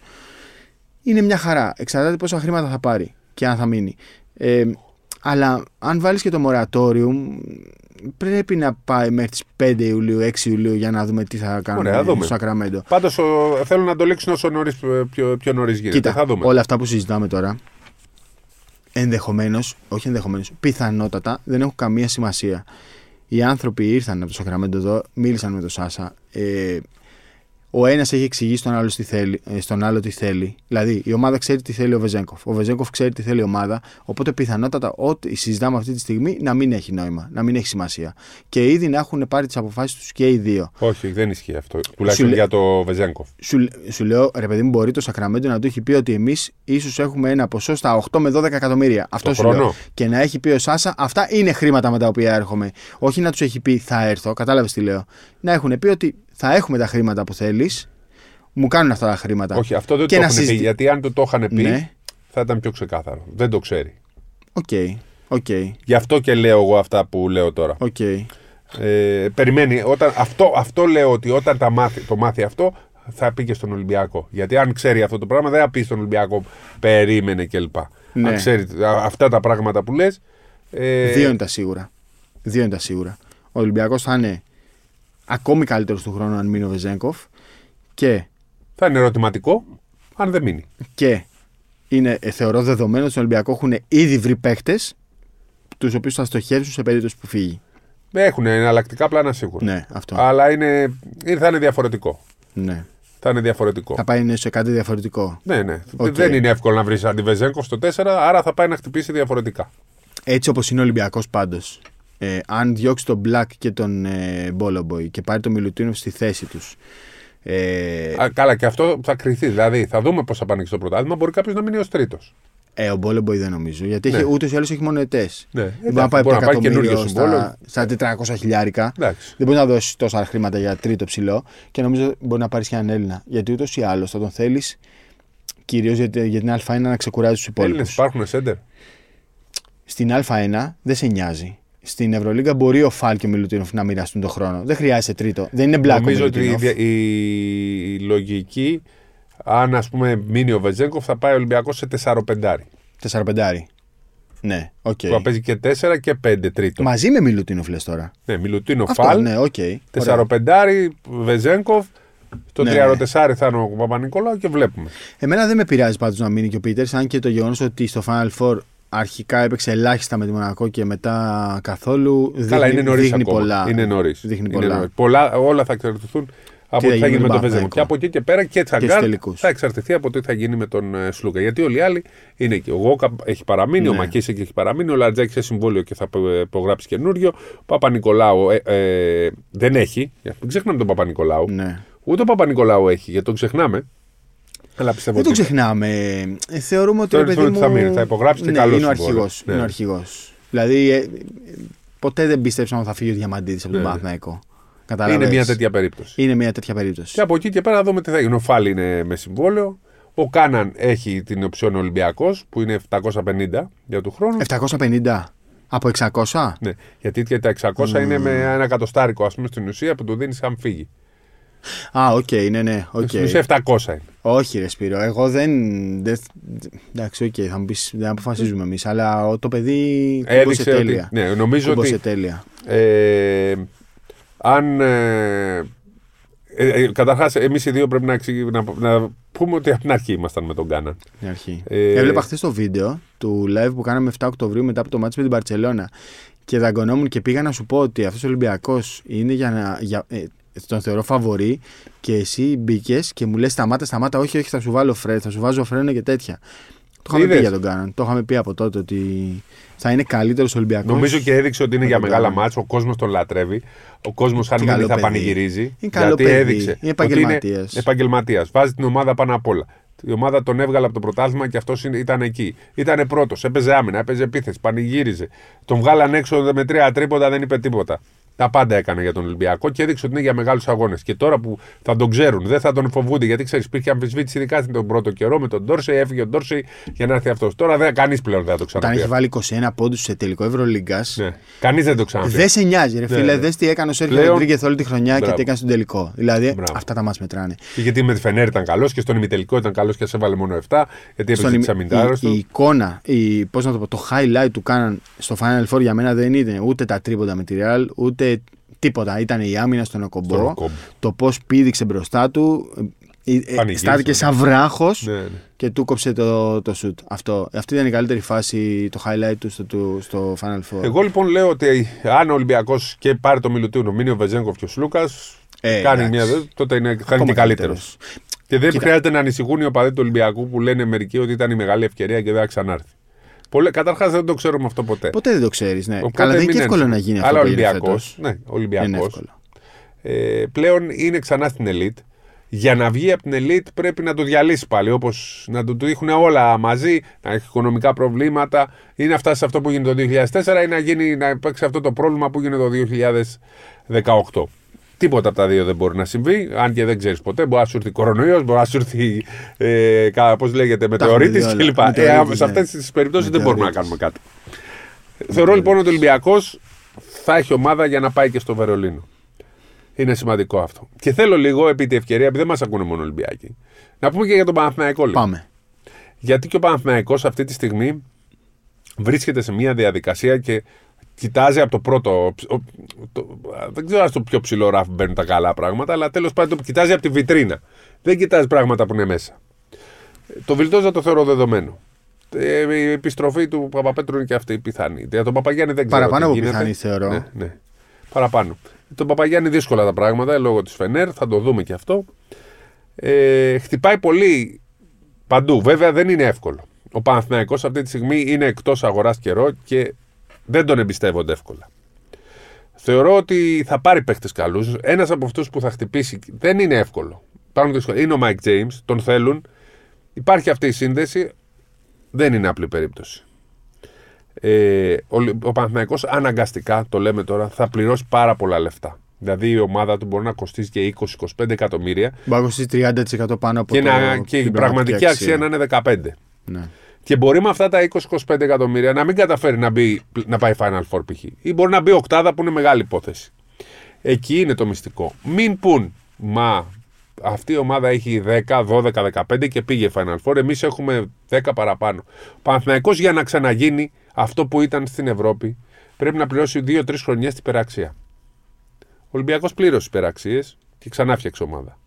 Είναι μια χαρά. Εξαρτάται πόσα χρήματα θα πάρει και αν θα μείνει. Ε, αλλά αν βάλεις και το moratorium πρέπει να πάει μέχρι τις 5 Ιουλίου, 6 Ιουλίου για να δούμε τι θα κάνουμε Ωραία, δούμε. στο Σακραμέντο. Πάντως θέλουν να το λήξουν όσο νωρίς, πιο, πιο νωρίς γίνεται. Κοίτα, θα δούμε. όλα αυτά που συζητάμε τώρα ενδεχομένως, όχι ενδεχομένως, πιθανότατα δεν έχουν καμία σημασία. Οι άνθρωποι ήρθαν από το Σακραμέντο εδώ, μίλησαν με τον Σάσα. Ε, ο ένας έχει εξηγήσει στον άλλο, τι θέλει, ε, στον άλλο τι θέλει. Δηλαδή, η ομάδα ξέρει τι θέλει ο Βεζέγκοφ. Ο Βεζέγκοφ ξέρει τι θέλει η ομάδα. Οπότε, πιθανότατα, ό,τι συζητάμε αυτή τη στιγμή να μην έχει νόημα, να μην έχει σημασία. Και ήδη να έχουν πάρει τις αποφάσεις τους και οι δύο. Όχι, δεν ισχύει αυτό. Τουλάχιστον Σου λέ- για το Βεζέγκοφ. Σου, σου λέω, ρε παιδί μου, μπορεί το Σακραμέντο να του έχει πει ότι εμείς ίσως έχουμε ένα ποσό στα 8 με 12 εκατομμύρια. Αυτό σου χρόνο. λέω. Και να έχει πει ο Σάσα, αυτά είναι χρήματα με τα οποία έρχομαι. Όχι να τους έχει πει θα έρθω, κατάλαβες τι λέω. Να έχουν πει ότι θα έχουμε τα χρήματα που θέλεις, μου κάνουν αυτά τα χρήματα. Όχι, αυτό δεν Και το να έχουν πει. συζητή- Γιατί αν το το είχαν πει, Ναι. θα ήταν πιο ξεκάθαρο. Δεν το ξέρει. Οκ, οκ, Γι' αυτό και λέω εγώ αυτά που λέω τώρα. οκ. Ε, περιμένει. Όταν, αυτό, αυτό λέω ότι όταν τα μάθει, το μάθει αυτό, θα πει και στον Ολυμπιακό. Γιατί αν ξέρει αυτό το πράγμα, δεν θα πει στον Ολυμπιακό περίμενε κλπ. Ναι. Αν ξέρει α, αυτά τα πράγματα που λες. Ε, Δύο είναι τα σίγουρα. Δύο είναι τα σίγουρα. Ο Ολυμπιακός θα είναι ακόμη καλύτερος του χρόνου αν μείνει ο Βεζέγκοφ και Θα είναι ερωτηματικό αν δεν μείνει. και είναι, ε, θεωρώ δεδομένο ότι στον Ολυμπιακό έχουν ήδη βρει παίχτες τους οποίους θα στοχεύσουν σε περίπτωση που φύγει. Έχουν εναλλακτικά πλάνα σίγουρα. Ναι, αυτό. Αλλά είναι, είναι- θα είναι διαφορετικό. Ναι. Θα είναι διαφορετικό. Θα πάει σε κάτι διαφορετικό. Ναι, ναι. Οκ. Δεν είναι εύκολο να βρεις αντι-Βεζένκοφ στο 4, άρα θα πάει να χτυπήσει διαφορετικά. Έτσι όπως είναι ο Ολυμπιακός πάντως. Ε, αν διώξει τον Black και τον ε, Μπόλομποϊ και πάρει τον Μιλουτίνοφ στη θέση τους. Ε, Α, καλά, και αυτό θα κριθεί. Δηλαδή, θα δούμε πώς θα πάνε και στο πρωτάθλημα. Μπορεί κάποιος να μείνει ως τρίτος. ε, ο Μπόλομποϊ δεν νομίζω. Γιατί Ναι. έχει, ούτως ή άλλως έχει μονοετές. Ναι, Δεν μπορεί να πάει μπορεί από να πάει καινούριο εκατομμύριο συμβόλαιο. στα, στα 400 χιλιάρικα. Εντάξει. Δεν μπορεί να δώσει τόσα χρήματα για τρίτο ψηλό και νομίζω μπορεί να πάρεις και έναν Έλληνα. Γιατί ούτως ή άλλως θα τον θέλεις κυρίως για, για την Α1 να ξεκουράζει τους Έλληνες υπόλοιπους. υπάρχουν σέντερ; Στην Α1 δεν σε νοιάζει. Στην Ευρωλίγα μπορεί ο Φάλ και ο Μιλουτίνοφ να μοιραστούν τον χρόνο. Δεν χρειάζεται τρίτο. Δεν είναι Μπλακ ο Νομίζω ότι η, Μιλουτίνοφ. δια- η, η λογική, αν ας πούμε μείνει ο Βεζέγκοφ, θα πάει ο Ολυμπιακός σε 4-5. 4-5. Ναι, οκ. Που θα παίζει και 4 και 5 τρίτο. Μαζί με Μιλουτίνοφ λες τώρα. Ναι, Μιλουτίνο Αυτό, Φαλ, ναι, οκ. 4-5 Ωραία. Βεζέγκοφ. Στο Ναι, 3-4 θα είναι ο Παπα-Νικολάου και βλέπουμε. Εμένα δεν με πειράζει πάντως να μείνει και ο Πίτερς, αν και το γεγονός ότι στο Final Four αρχικά έπαιξε ελάχιστα με τη Μονακό και μετά καθόλου. Καλά, δείχνει, είναι νωρίς δείχνει ακόμα. πολλά. Είναι νωρίς. Δείχνει πολλά. πολλά. Όλα θα εξαρτηθούν από Τι τι θα γίνει με τον Βεζέγκοφ. Παναθηναϊκό. Και από εκεί και πέρα και στους Τσαγκάρ τελικούς. θα εξαρτηθεί από το τι θα γίνει με τον ε, Σλούκα. Γιατί όλοι οι άλλοι είναι εκεί. Ο Γόκα έχει παραμείνει, ο Ναι. Μακίσεκ έχει παραμείνει, ο Λαρτζάκη σε συμβόλαιο και θα ε, υπογράψει καινούριο. Ο Παπα-Νικολάου ε, ε, δεν έχει. Μην ξεχνάμε τον Παπα-Νικολάου. Ναι. Ούτε ο Παπα-Νικολάου έχει, γιατί τον ξεχνάμε. Αλλά πιστεύω Δεν το ότι. ξεχνάμε. Ε, θεωρούμε ότι Τώρα ρε παιδί ότι θα μου... μείνει, θα υπογράψει και ναι, καλό είναι ο συμβόλαιο. αρχηγός, Ναι. Είναι ο αρχηγός. Δηλαδή, ε, ε, ποτέ δεν πίστεψα ότι θα φύγει ο Διαμαντίδης από τον Ναι. Παναθηναϊκό. Είναι Καταλαβες. μια τέτοια περίπτωση. Είναι μια τέτοια περίπτωση. Και από εκεί και πέρα να δούμε τι θα γίνει. Ο Φάλι είναι με συμβόλαιο. Ο Κάναν έχει την οψιόν Ολυμπιακός που είναι 750 για του χρόνου. 750 από 600. Ναι, γιατί και τα 600 είναι με ένα εκατοστάρικο, ας πούμε, στην ουσία που του δίνει αν φύγει. Α, οκ, ναι, ναι. οκ. Στην ουσία 700 είναι. Όχι, ρε Σπύρο. Εγώ δεν. δεν εντάξει, οκ, θα μου πεις δεν αποφασίζουμε εμείς. Αλλά ο- το παιδί κούμπωσε Έδειξε ότι. τέλεια. Ναι, νομίζω Κούμπωσε ότι. τέλεια. Ε, αν. Ε, ε, ε, Καταρχάς, εμείς οι δύο πρέπει να, εξηγη- να, να πούμε ότι από την αρχή ήμασταν με τον Κάναν. Στην αρχή. Ε, Έβλεπα χθες το βίντεο του live που κάναμε 7 Οκτωβρίου μετά από το μάτι με την Παρσελώνα. Και δαγκωνόμουν και πήγα να σου πω ότι αυτός ο Ολυμπιακός είναι για να. Για, ε, τον θεωρώ φαβορή και εσύ μπήκες και μου λες: Σταμάτα, σταμάτα. Όχι, όχι, θα σου βάλω φρένο, θα σου βάζω φρένο και τέτοια. Το είχαμε Είδες; πει για τον Κάναν. Το είχαμε πει από τότε ότι θα είναι καλύτερος Ολυμπιακός. Νομίζω και έδειξε ότι είναι με για τον μεγάλα Κάναν. μάτς. Ο κόσμος τον λατρεύει. Ο κόσμος, αν Τι μείνει, καλό θα παιδί. πανηγυρίζει. Είναι καλό γιατί παιδί. έδειξε. Είναι ότι επαγγελματίας. επαγγελματίας. Βάζει την ομάδα πάνω απ' όλα. Η ομάδα τον έβγαλε από το πρωτάθλημα και αυτός ήταν εκεί. Ήταν πρώτος. Έπαιζε άμυνα, έπαιζε επίθεση, πανηγύριζε. Τον βγάλαν έξω με τρία τρίποτα, δεν είπε τίποτα. Τα πάντα έκανε για τον Ολυμπιακό και έδειξε ότι είναι για μεγάλους αγώνες. Και τώρα που θα τον ξέρουν, δεν θα τον φοβούνται, γιατί ξέρεις, υπήρχε αμφισβήτηση ειδικά τον πρώτο καιρό με τον Ντόρσεϊ, έφυγε ο Ντόρσεϊ για να έρθει αυτός. Τώρα δεν κανείς πλέον δεν θα το Όταν ξαναπεί. έχει βάλει 21 πόντους σε τελικό Ευρωλίγκας. Ναι. Κανείς δεν το ξαναπεί. Δεν σε νοιάζει, ρε Ναι, φίλε. ναι. Δες τι έκανε ο Σέρχιο Πλέον- Ροντρίγκεθ όλη τη χρονιά και Μπράβο. τι έκανε στον τελικό. Δηλαδή Μπράβο. αυτά τα μα μετράνε. Και γιατί με τη Φενέρ ήταν καλός και στον ημιτελικό ήταν καλός και σε έβαλε μόνο 7. Γιατί έπαιζε Στον τι ημι- αμυντάρε η, η του. εικόνα, η, πώς να το, πω, το highlight του κάναν στο Final Four για μένα δεν ήταν ούτε τα τρίποτα με τη Real, ούτε τίποτα. Ήταν η άμυνα στον Οκομπό. Στον Οκομπό. Το πώς πήδηξε μπροστά του. ε, ε, Πανηγύρισε, Στάθηκε ναι. σαν βράχος Ναι, ναι. και του κόψε το, το shoot. Αυτό. Αυτή ήταν η καλύτερη φάση, το highlight του στο, του- στο Final Four. Εγώ λοιπόν λέω ότι αν ο Ολυμπιακός και πάρει το Μιλουτίνο, μείνει ο Βεζέγκοφ και ο Σλούκας, Ε, κάνει εντάξει. μια. τότε είναι, θα είναι Ακόμα και καλύτερος. καλύτερος. Και δεν Κοίτα. χρειάζεται να ανησυχούν οι οπαδοί του Ολυμπιακού που λένε μερικοί ότι ήταν η μεγάλη ευκαιρία και δεν θα ξανάρθει. Καταρχάς δεν το ξέρουμε αυτό ποτέ. Ποτέ δεν το ξέρεις. Ναι. Οπότε Καλά, δεν είναι μην και εύκολο ένσημα. να γίνει αυτό Αλλά που έγινε Ολυμπιακός. φέτος. Ναι, Δεν είναι Ολυμπιακό. εύκολο. ε, πλέον είναι ξανά στην ελίτ. Για να βγει από την ελίτ πρέπει να το διαλύσει πάλι. Όπως να το τύχουν όλα μαζί, να έχει οικονομικά προβλήματα ή να φτάσει σε αυτό που έγινε το 2004 ή να, γίνει, να υπάρξει αυτό το πρόβλημα που έγινε το 2018. Τίποτα από τα δύο δεν μπορεί να συμβεί, αν και δεν ξέρεις ποτέ. Μπορεί να σου έρθει κορονοϊός, μπορεί να σου έρθει. Ε, Πώς λέγεται, μετεωρίτη δει όλα. κλπ. Ε, Μετεωρίτης, σε ναι. αυτές τις περιπτώσεις δεν μπορούμε να Μετεωρίτης. κάνουμε κάτι. Θεωρώ λοιπόν ότι ο Ολυμπιακός θα έχει ομάδα για να πάει και στο Βερολίνο. Είναι σημαντικό αυτό. Και θέλω λίγο, επί τη ευκαιρία, επειδή δεν μας ακούνε μόνο Ολυμπιακοί, να πούμε και για τον Παναθηναϊκό λίγο. Πάμε. Γιατί και ο Παναθηναϊκός αυτή τη στιγμή βρίσκεται σε μια διαδικασία και κοιτάζει από το πρώτο. ο- το- δεν ξέρω αν στο πιο ψηλό ράφι μπαίνουν τα καλά πράγματα, αλλά τέλος πάντων το κοιτάζει από τη βιτρίνα. Δεν κοιτάζει πράγματα που είναι μέσα. Το Βιλτόζα το θεωρώ δεδομένο. Ε, η επιστροφή του Παπαπέτρου είναι και αυτή πιθανή. Για τον Παπαγιάννη δεν ξέρω. Παραπάνω τι από γίνεται. πιθανή, θεωρώ. Ναι, ναι. Παραπάνω. Τον Παπαγιάννη δύσκολα τα πράγματα λόγω της Φενέρ, θα το δούμε και αυτό. Ε, χτυπάει πολύ παντού. Βέβαια δεν είναι εύκολο. Ο Παναθηναϊκός αυτή τη στιγμή είναι εκτός αγοράς καιρό και δεν τον εμπιστεύονται εύκολα. Θεωρώ ότι θα πάρει παίχτες καλούς. Ένας από αυτούς που θα χτυπήσει δεν είναι εύκολο. Υπάρχουν δύσκολα. Είναι ο Μάικ Τζέιμ, τον θέλουν. Υπάρχει αυτή η σύνδεση. Δεν είναι απλή περίπτωση. Ε, ο, ο Παναθηναϊκός αναγκαστικά, το λέμε τώρα, θα πληρώσει πάρα πολλά λεφτά. Δηλαδή η ομάδα του μπορεί να κοστίσει και 20-25 εκατομμύρια Μπορεί να κοστίσει 30% πάνω από και, το, να, και η την πραγματική αξία να είναι 15. Ναι. Και μπορεί με αυτά τα 20-25 εκατομμύρια να μην καταφέρει να, μπει, να πάει Final Four π.χ. Ή μπορεί να μπει οκτάδα που είναι μεγάλη υπόθεση. Εκεί είναι το μυστικό. Μην πούν, μα αυτή η ομάδα έχει 10, 12, 15 και πήγε Final Four. Εμείς έχουμε 10 παραπάνω. Ο Παναθηναϊκός για να ξαναγίνει αυτό που ήταν στην Ευρώπη πρέπει να πληρώσει 2-3 χρονιές την υπεραξία. Ο Ολυμπιακός πλήρωσε υπεραξίες και ξανά φτιάξε ομάδα.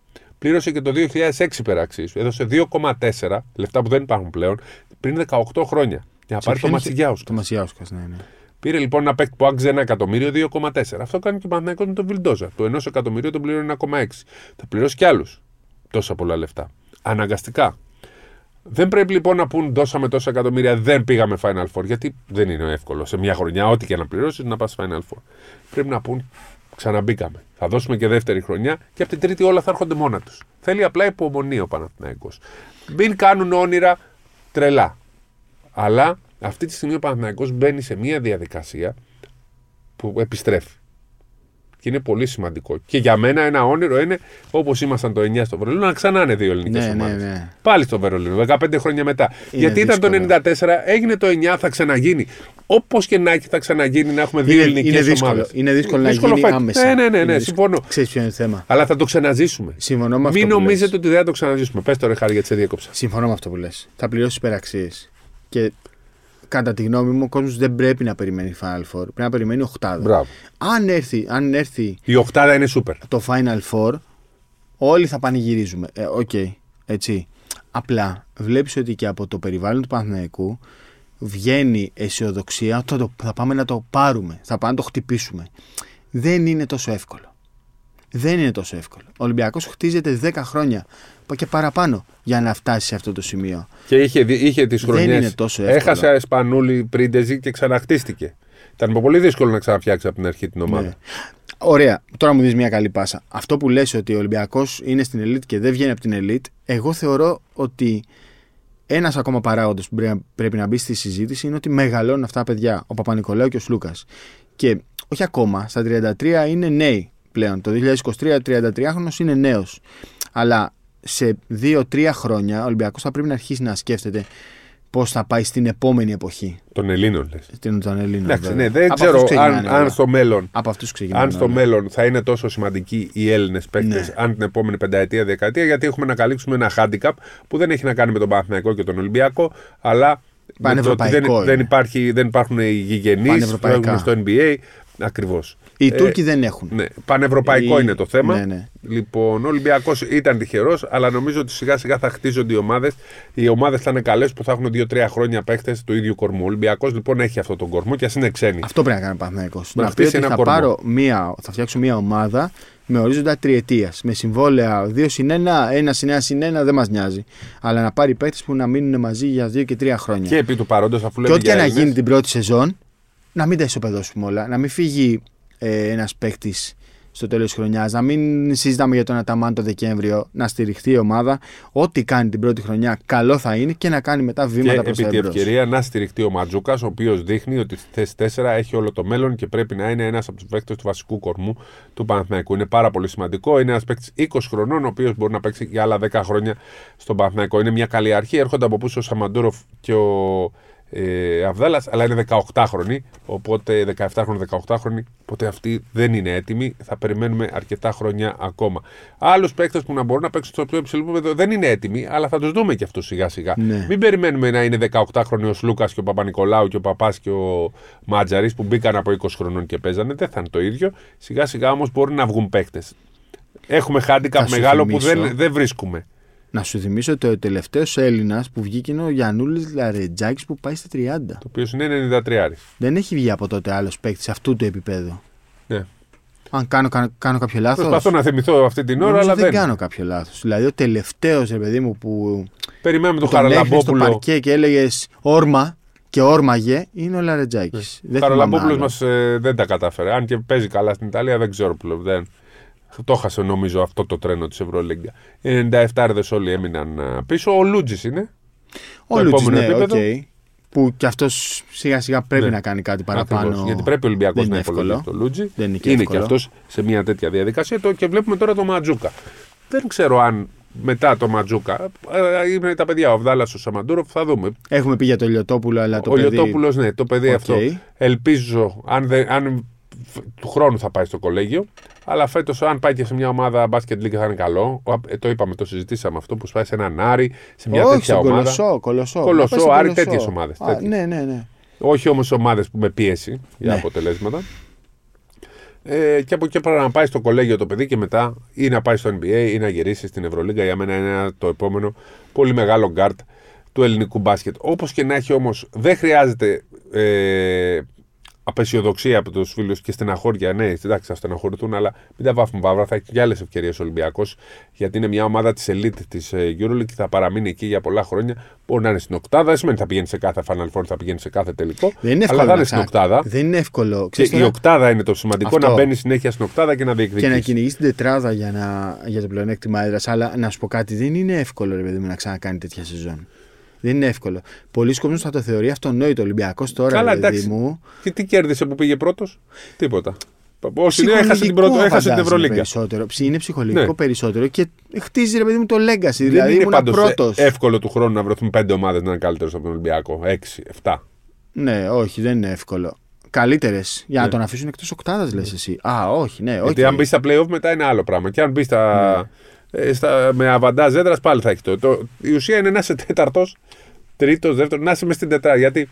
Πλήρωσε και το 2006 υπεραξίε. Έδωσε 2,4 λεφτά που δεν υπάρχουν πλέον πριν 18 χρόνια. Για να πάρει το ποιον είχε- Μασιγιάουσκας. Το Μασιάουσκα, ναι, ναι. Πήρε λοιπόν ένα παίκτη που άξιζε ένα εκατομμύριο 2,4. Αυτό κάνει και ο Παναθηναϊκός με τον Βιλντόζα. Το ενός εκατομμυρίου τον πληρώνει 1,6. Θα πληρώσει κι άλλους τόσα πολλά λεφτά. Αναγκαστικά. Δεν πρέπει λοιπόν να πούν δώσαμε τόσα εκατομμύρια, δεν πήγαμε Final Four. Γιατί δεν είναι εύκολο σε μια χρονιά, ό,τι και να πληρώσεις, να πας Final Four. Πρέπει να πούν ξαναμπήκαμε. Θα δώσουμε και δεύτερη χρονιά και από την τρίτη όλα θα έρχονται μόνα τους. Θέλει απλά υπομονή ο Παναθηναϊκός. Μην κάνουν όνειρα τρελά. Αλλά αυτή τη στιγμή ο Παναθηναϊκός μπαίνει σε μια διαδικασία που επιστρέφει. Και είναι πολύ σημαντικό. Και για μένα ένα όνειρο είναι όπως ήμασταν το 9 στο Βερολίνο να ξανά είναι δύο ελληνικές Ναι, ομάδες. ναι, ναι. Πάλι στο Βερολίνο, 15 χρόνια μετά. Είναι Γιατί ήταν το δύσκολο. 94, έγινε το 9, θα ξαναγίνει. Όπως και να έχει, θα ξαναγίνει να έχουμε δύο Είναι, ελληνικές είναι ομάδες. δύσκολο, είναι δύσκολο να γίνει φέτος. άμεσα. Ναι, ναι, ναι, ναι, Είναι δύσκολο. συμφωνώ. Ξέρεις ποιο είναι το θέμα; Αλλά θα το ξαναζήσουμε. Συμφωνώ με αυτό Μην που λες. νομίζετε ότι δεν θα το ξαναζήσουμε. Πες το ρε χάρη γιατί σε διέκοψα. Συμφωνώ με αυτό που λες. Θα πληρώσεις υπεραξίες. Και κατά τη γνώμη μου, ο κόσμος δεν πρέπει να περιμένει Final Four. Πρέπει να περιμένει οχτάδα. Μπράβο. Αν έρθει, αν έρθει Η οκτάδα είναι σούπερ. το Final Four, όλοι θα πανηγυρίζουμε. Ε, Οκ, έτσι. Απλά βλέπεις ότι και από το περιβάλλον του Παναθηναϊκού βγαίνει αισιοδοξία ότι θα, το- θα πάμε να το πάρουμε, θα πάμε να το χτυπήσουμε. Δεν είναι τόσο εύκολο. Δεν είναι τόσο εύκολο. Ο Ολυμπιακός χτίζεται 10 χρόνια και παραπάνω για να φτάσει σε αυτό το σημείο. Και είχε, είχε τις Δεν χρονιές. είναι τόσο εύκολο. Έχασε Σπανούλη πρίντεζι και ξαναχτίστηκε. Ήταν πολύ δύσκολο να ξαναφτιάξει από την αρχή την ομάδα. Ναι. Ωραία, τώρα μου δεις μια καλή πάσα. Αυτό που λες ότι ο Ολυμπιακός είναι στην ελίτ και δεν βγαίνει από την ελίτ, εγώ θεωρώ ότι ένας ακόμα παράγοντας που πρέπει να- πρέπει να μπει στη συζήτηση είναι ότι μεγαλώνουν αυτά τα παιδιά, ο Παπα-Νικολάου και ο Σλούκας. Και όχι ακόμα, στα 33 είναι νέοι πλέον. Το 2023 33χρονος είναι νέος. Αλλά σε 2-3 χρόνια ο Ολυμπιακός θα πρέπει να αρχίσει να σκέφτεται πώς θα πάει στην επόμενη εποχή. Των Ελλήνων λες. Στην των Ελλήνων. Εντάξει, βέβαια. ναι, δεν Από ξέρω αυτούς ξεκινάνε αν, όλα. αν στο μέλλον. Από αυτούς ξεκινάνε Αν στο όλα. μέλλον θα είναι τόσο σημαντικοί οι Έλληνες παίκτες, Ναι. αν την επόμενη πενταετία, δεκαετία, γιατί έχουμε να καλύψουμε ένα handicap που δεν έχει να κάνει με τον Παναθηναϊκό και τον Ολυμπιακό, αλλά με το ότι δεν, Πανευρωπαϊκό δεν, είναι. υπάρχει, δεν υπάρχουν οι γηγενείς που Πανευρωπαϊκά. έχουν στο NBA. Ακριβώς. Οι Ε, Τούρκοι δεν έχουν. Ναι, πανευρωπαϊκό Η- είναι το θέμα. Ναι, ναι. Λοιπόν, ο Ολυμπιακός ήταν τυχερός, αλλά νομίζω ότι σιγά σιγά θα χτίζονται οι ομάδες. Οι ομάδες θα είναι καλές που θα έχουν 2-3 χρόνια παίχτε του ίδιου κορμού. Ο Ολυμπιακός λοιπόν έχει αυτόν τον κορμό και ας είναι ξένοι. Αυτό πρέπει να κάνει ο Παναθηναϊκός. Να Να πει χτίσει ότι ένα θα, κορμό. πάρω μία, θα φτιάξω μία ομάδα με ορίζοντα τριετίας. Με συμβόλαια 2 συν 1, 1 συν 1 συν 1 δεν μας νοιάζει. Αλλά να πάρει παίχτε που να μείνουν μαζί για 2 και 3 χρόνια. Και επί του παρόντος, αφού Και λέμε ό,τι και για να Έλληνες, γίνει την πρώτη σεζόν, να μην τα ισοπεδώσουμε όλα. Να μην φύγει ε, ένας παίκτης στο τέλος της χρονιάς, να μην συζητάμε για τον Αταμάν το Δεκέμβριο, να στηριχθεί η ομάδα. Ό,τι κάνει την πρώτη χρονιά, καλό θα είναι και να κάνει μετά Και βήματα προς επί τα τη εμπρός. ευκαιρία να στηριχτεί ο Ματζούκας, ο οποίος δείχνει ότι στη θέση 4 έχει όλο το μέλλον και πρέπει να είναι ένας από τους παίκτες του βασικού κορμού του Παναθηναϊκού. Είναι πάρα πολύ σημαντικό. Είναι ένας παίκτης 20 χρονών, ο οποίος μπορεί να παίξει για άλλα 10 χρόνια στον Παναθηναϊκό. Είναι μια καλή αρχή. Έρχονται από πίσω ο Σαμαντούροφ και ο ε, Αβδάλα, αλλά είναι 18χρονοι. Οπότε 17χρονοι, 18χρονοι. Οπότε αυτοί δεν είναι έτοιμοι. Θα περιμένουμε αρκετά χρόνια ακόμα. Άλλους παίκτες που να μπορούν να παίξουν στο πιο υψηλό επίπεδο δεν είναι έτοιμοι, αλλά θα τους δούμε και αυτού σιγά σιγά. Ναι. Μην περιμένουμε να είναι 18χρονοι ο Λούκας και ο Παπα-Νικολάου και ο Παπάς και ο Μάτζαρη που μπήκαν από 20 χρονών και παίζανε. Δεν θα είναι το ίδιο. Σιγά σιγά όμως μπορεί να βγουν παίκτες. Έχουμε Θα handicap σου μεγάλο που θυμίσω. δεν, δεν βρίσκουμε. Να σου θυμίσω ότι ο τελευταίος Έλληνας που βγήκε είναι ο Γιανούλης Λαρετζάκης που πάει στα 30. Το οποίο είναι 93. Δεν έχει βγει από τότε άλλος παίκτης αυτού του επίπεδου. Ναι. Αν κάνω, κάνω, κάνω κάποιο λάθος; Προσπαθώ να θυμηθώ αυτή την ώρα, αλλά δεν, δεν. κάνω κάποιο λάθος. Δηλαδή, ο τελευταίος ρε παιδί μου που Περιμένουμε τον τον έχνες στο Χαραλαμπόπουλο. παρκέ και έλεγες όρμα και όρμαγε είναι ο Λαρετζάκης. Ο Χαραλαμπόπουλος μας ε, δεν τα κατάφερε. Αν και παίζει καλά στην Ιταλία, δεν ξέρω πλέον. Δεν... Το έχασε νομίζω αυτό το τρένο της Ευρωλίγκας. Οι 97άρηδες όλοι έμειναν α, πίσω. Ο Λούντζης είναι. Ο το Λούντζης, επόμενο ναι, επίπεδο. οκ. Που κι αυτός σιγά σιγά πρέπει Ναι. να κάνει κάτι παραπάνω. Ακριβώς. Γιατί πρέπει ο Ολυμπιακός δεν να είναι υπολογίσει εύκολο. το Λούντζη. Δεν είναι και είναι εύκολο. και αυτός σε μια τέτοια διαδικασία. Το, και βλέπουμε τώρα το Μαντζούκα. Δεν ξέρω αν μετά το Μαντζούκα. ε, Είναι τα παιδιά, ο Βδάλας, ο Σαμοντούροβ, θα δούμε. Έχουμε πει για το Λιωτόπουλο, αλλά το ο παιδί. Λιωτόπουλο, ναι, το παιδί Οκ. αυτό. Ελπίζω, αν, δεν, αν φ- του χρόνου θα πάει στο κολέγιο. Αλλά φέτος, αν πάει και σε μια ομάδα Basket League θα είναι καλό. Ο- ε, το είπαμε, το συζητήσαμε αυτό που πάει σε έναν Άρη, σε μια Όχι, τέτοια στον ομάδα. Κολοσσό, Κολοσσό. Κολοσσό, Να πάει στον Άρη, Κολοσσό. τέτοιες ομάδες, Α, τέτοιες. Ναι, ναι, ναι. Όχι όμως ομάδες με πίεση για Ναι. αποτελέσματα. Ε, και από εκεί πέρα να πάει στο κολέγιο το παιδί και μετά ή να πάει στο NBA ή να γυρίσει στην Ευρωλίγκα. Για μένα είναι ένα- το επόμενο πολύ μεγάλο γκαρντ του ελληνικού μπάσκετ. Όπως και να έχει όμως, δεν χρειάζεται ε, απαισιοδοξία από τους φίλους και στεναχώρια. Ναι, εντάξει, θα στεναχωρηθούν, αλλά μην τα βάφουμε μαύρα. Θα έχει και άλλες ευκαιρίες ο Ολυμπιακός, γιατί είναι μια ομάδα της elite της ε, Euroleague και θα παραμείνει εκεί για πολλά χρόνια. Μπορεί να είναι στην Οκτάδα, δεν σημαίνει ότι θα πηγαίνει σε κάθε Final Four, θα πηγαίνει σε κάθε τελικό. Δεν είναι εύκολο. αλλά θα να είναι στην ξα- Οκτάδα. Δεν είναι εύκολο. Και Ξέρεις η τώρα, Οκτάδα είναι το σημαντικό, Αυτό. να μπαίνει συνέχεια στην Οκτάδα και να διεκδικήσει. και να κυνηγήσει την τετράδα για, να, για το πλεονέκτημα έδρας. Αλλά να σου πω κάτι, δεν είναι εύκολο ρε παιδί μου να ξανακάνει τέτοια σεζόν. Δεν είναι εύκολο. Πολλοί κόσμοι θα το θεωρεί αυτονόητο. Ο Ολυμπιακός τώρα, Καλά, ρε παιδί εντάξει. μου. Και τι κέρδισε που πήγε πρώτος, Τίποτα. Όσοι είναι, έχασε την, πρώτη, έχασε την φαντάζομαι Ευρωλίγκα. Περισσότερο. Ψ- Είναι ψυχολογικό Ναι. περισσότερο και χτίζει ρε παιδί μου το legacy. Δεν Δηλαδή είναι ήμουν πάντως πρώτος. εύκολο του χρόνου να βρεθούν πέντε ομάδες να είναι καλύτερες από τον Ολυμπιακό. Έξι, εφτά. Ναι, όχι, δεν είναι εύκολο. Καλύτερες. Για να Ναι. τον αφήσουν εκτός οκτάδας, λες εσύ. Α, όχι, ναι, όχι. Γιατί αν μπεις στα playoff μετά είναι άλλο πράγμα. Και αν μπεις στα, ε, στα, με αβαντάζ έδρας πάλι θα έχει το. το. Η ουσία είναι να είσαι τέταρτος, τρίτος, δεύτερος, να είσαι μες στην τετράδα. Γιατί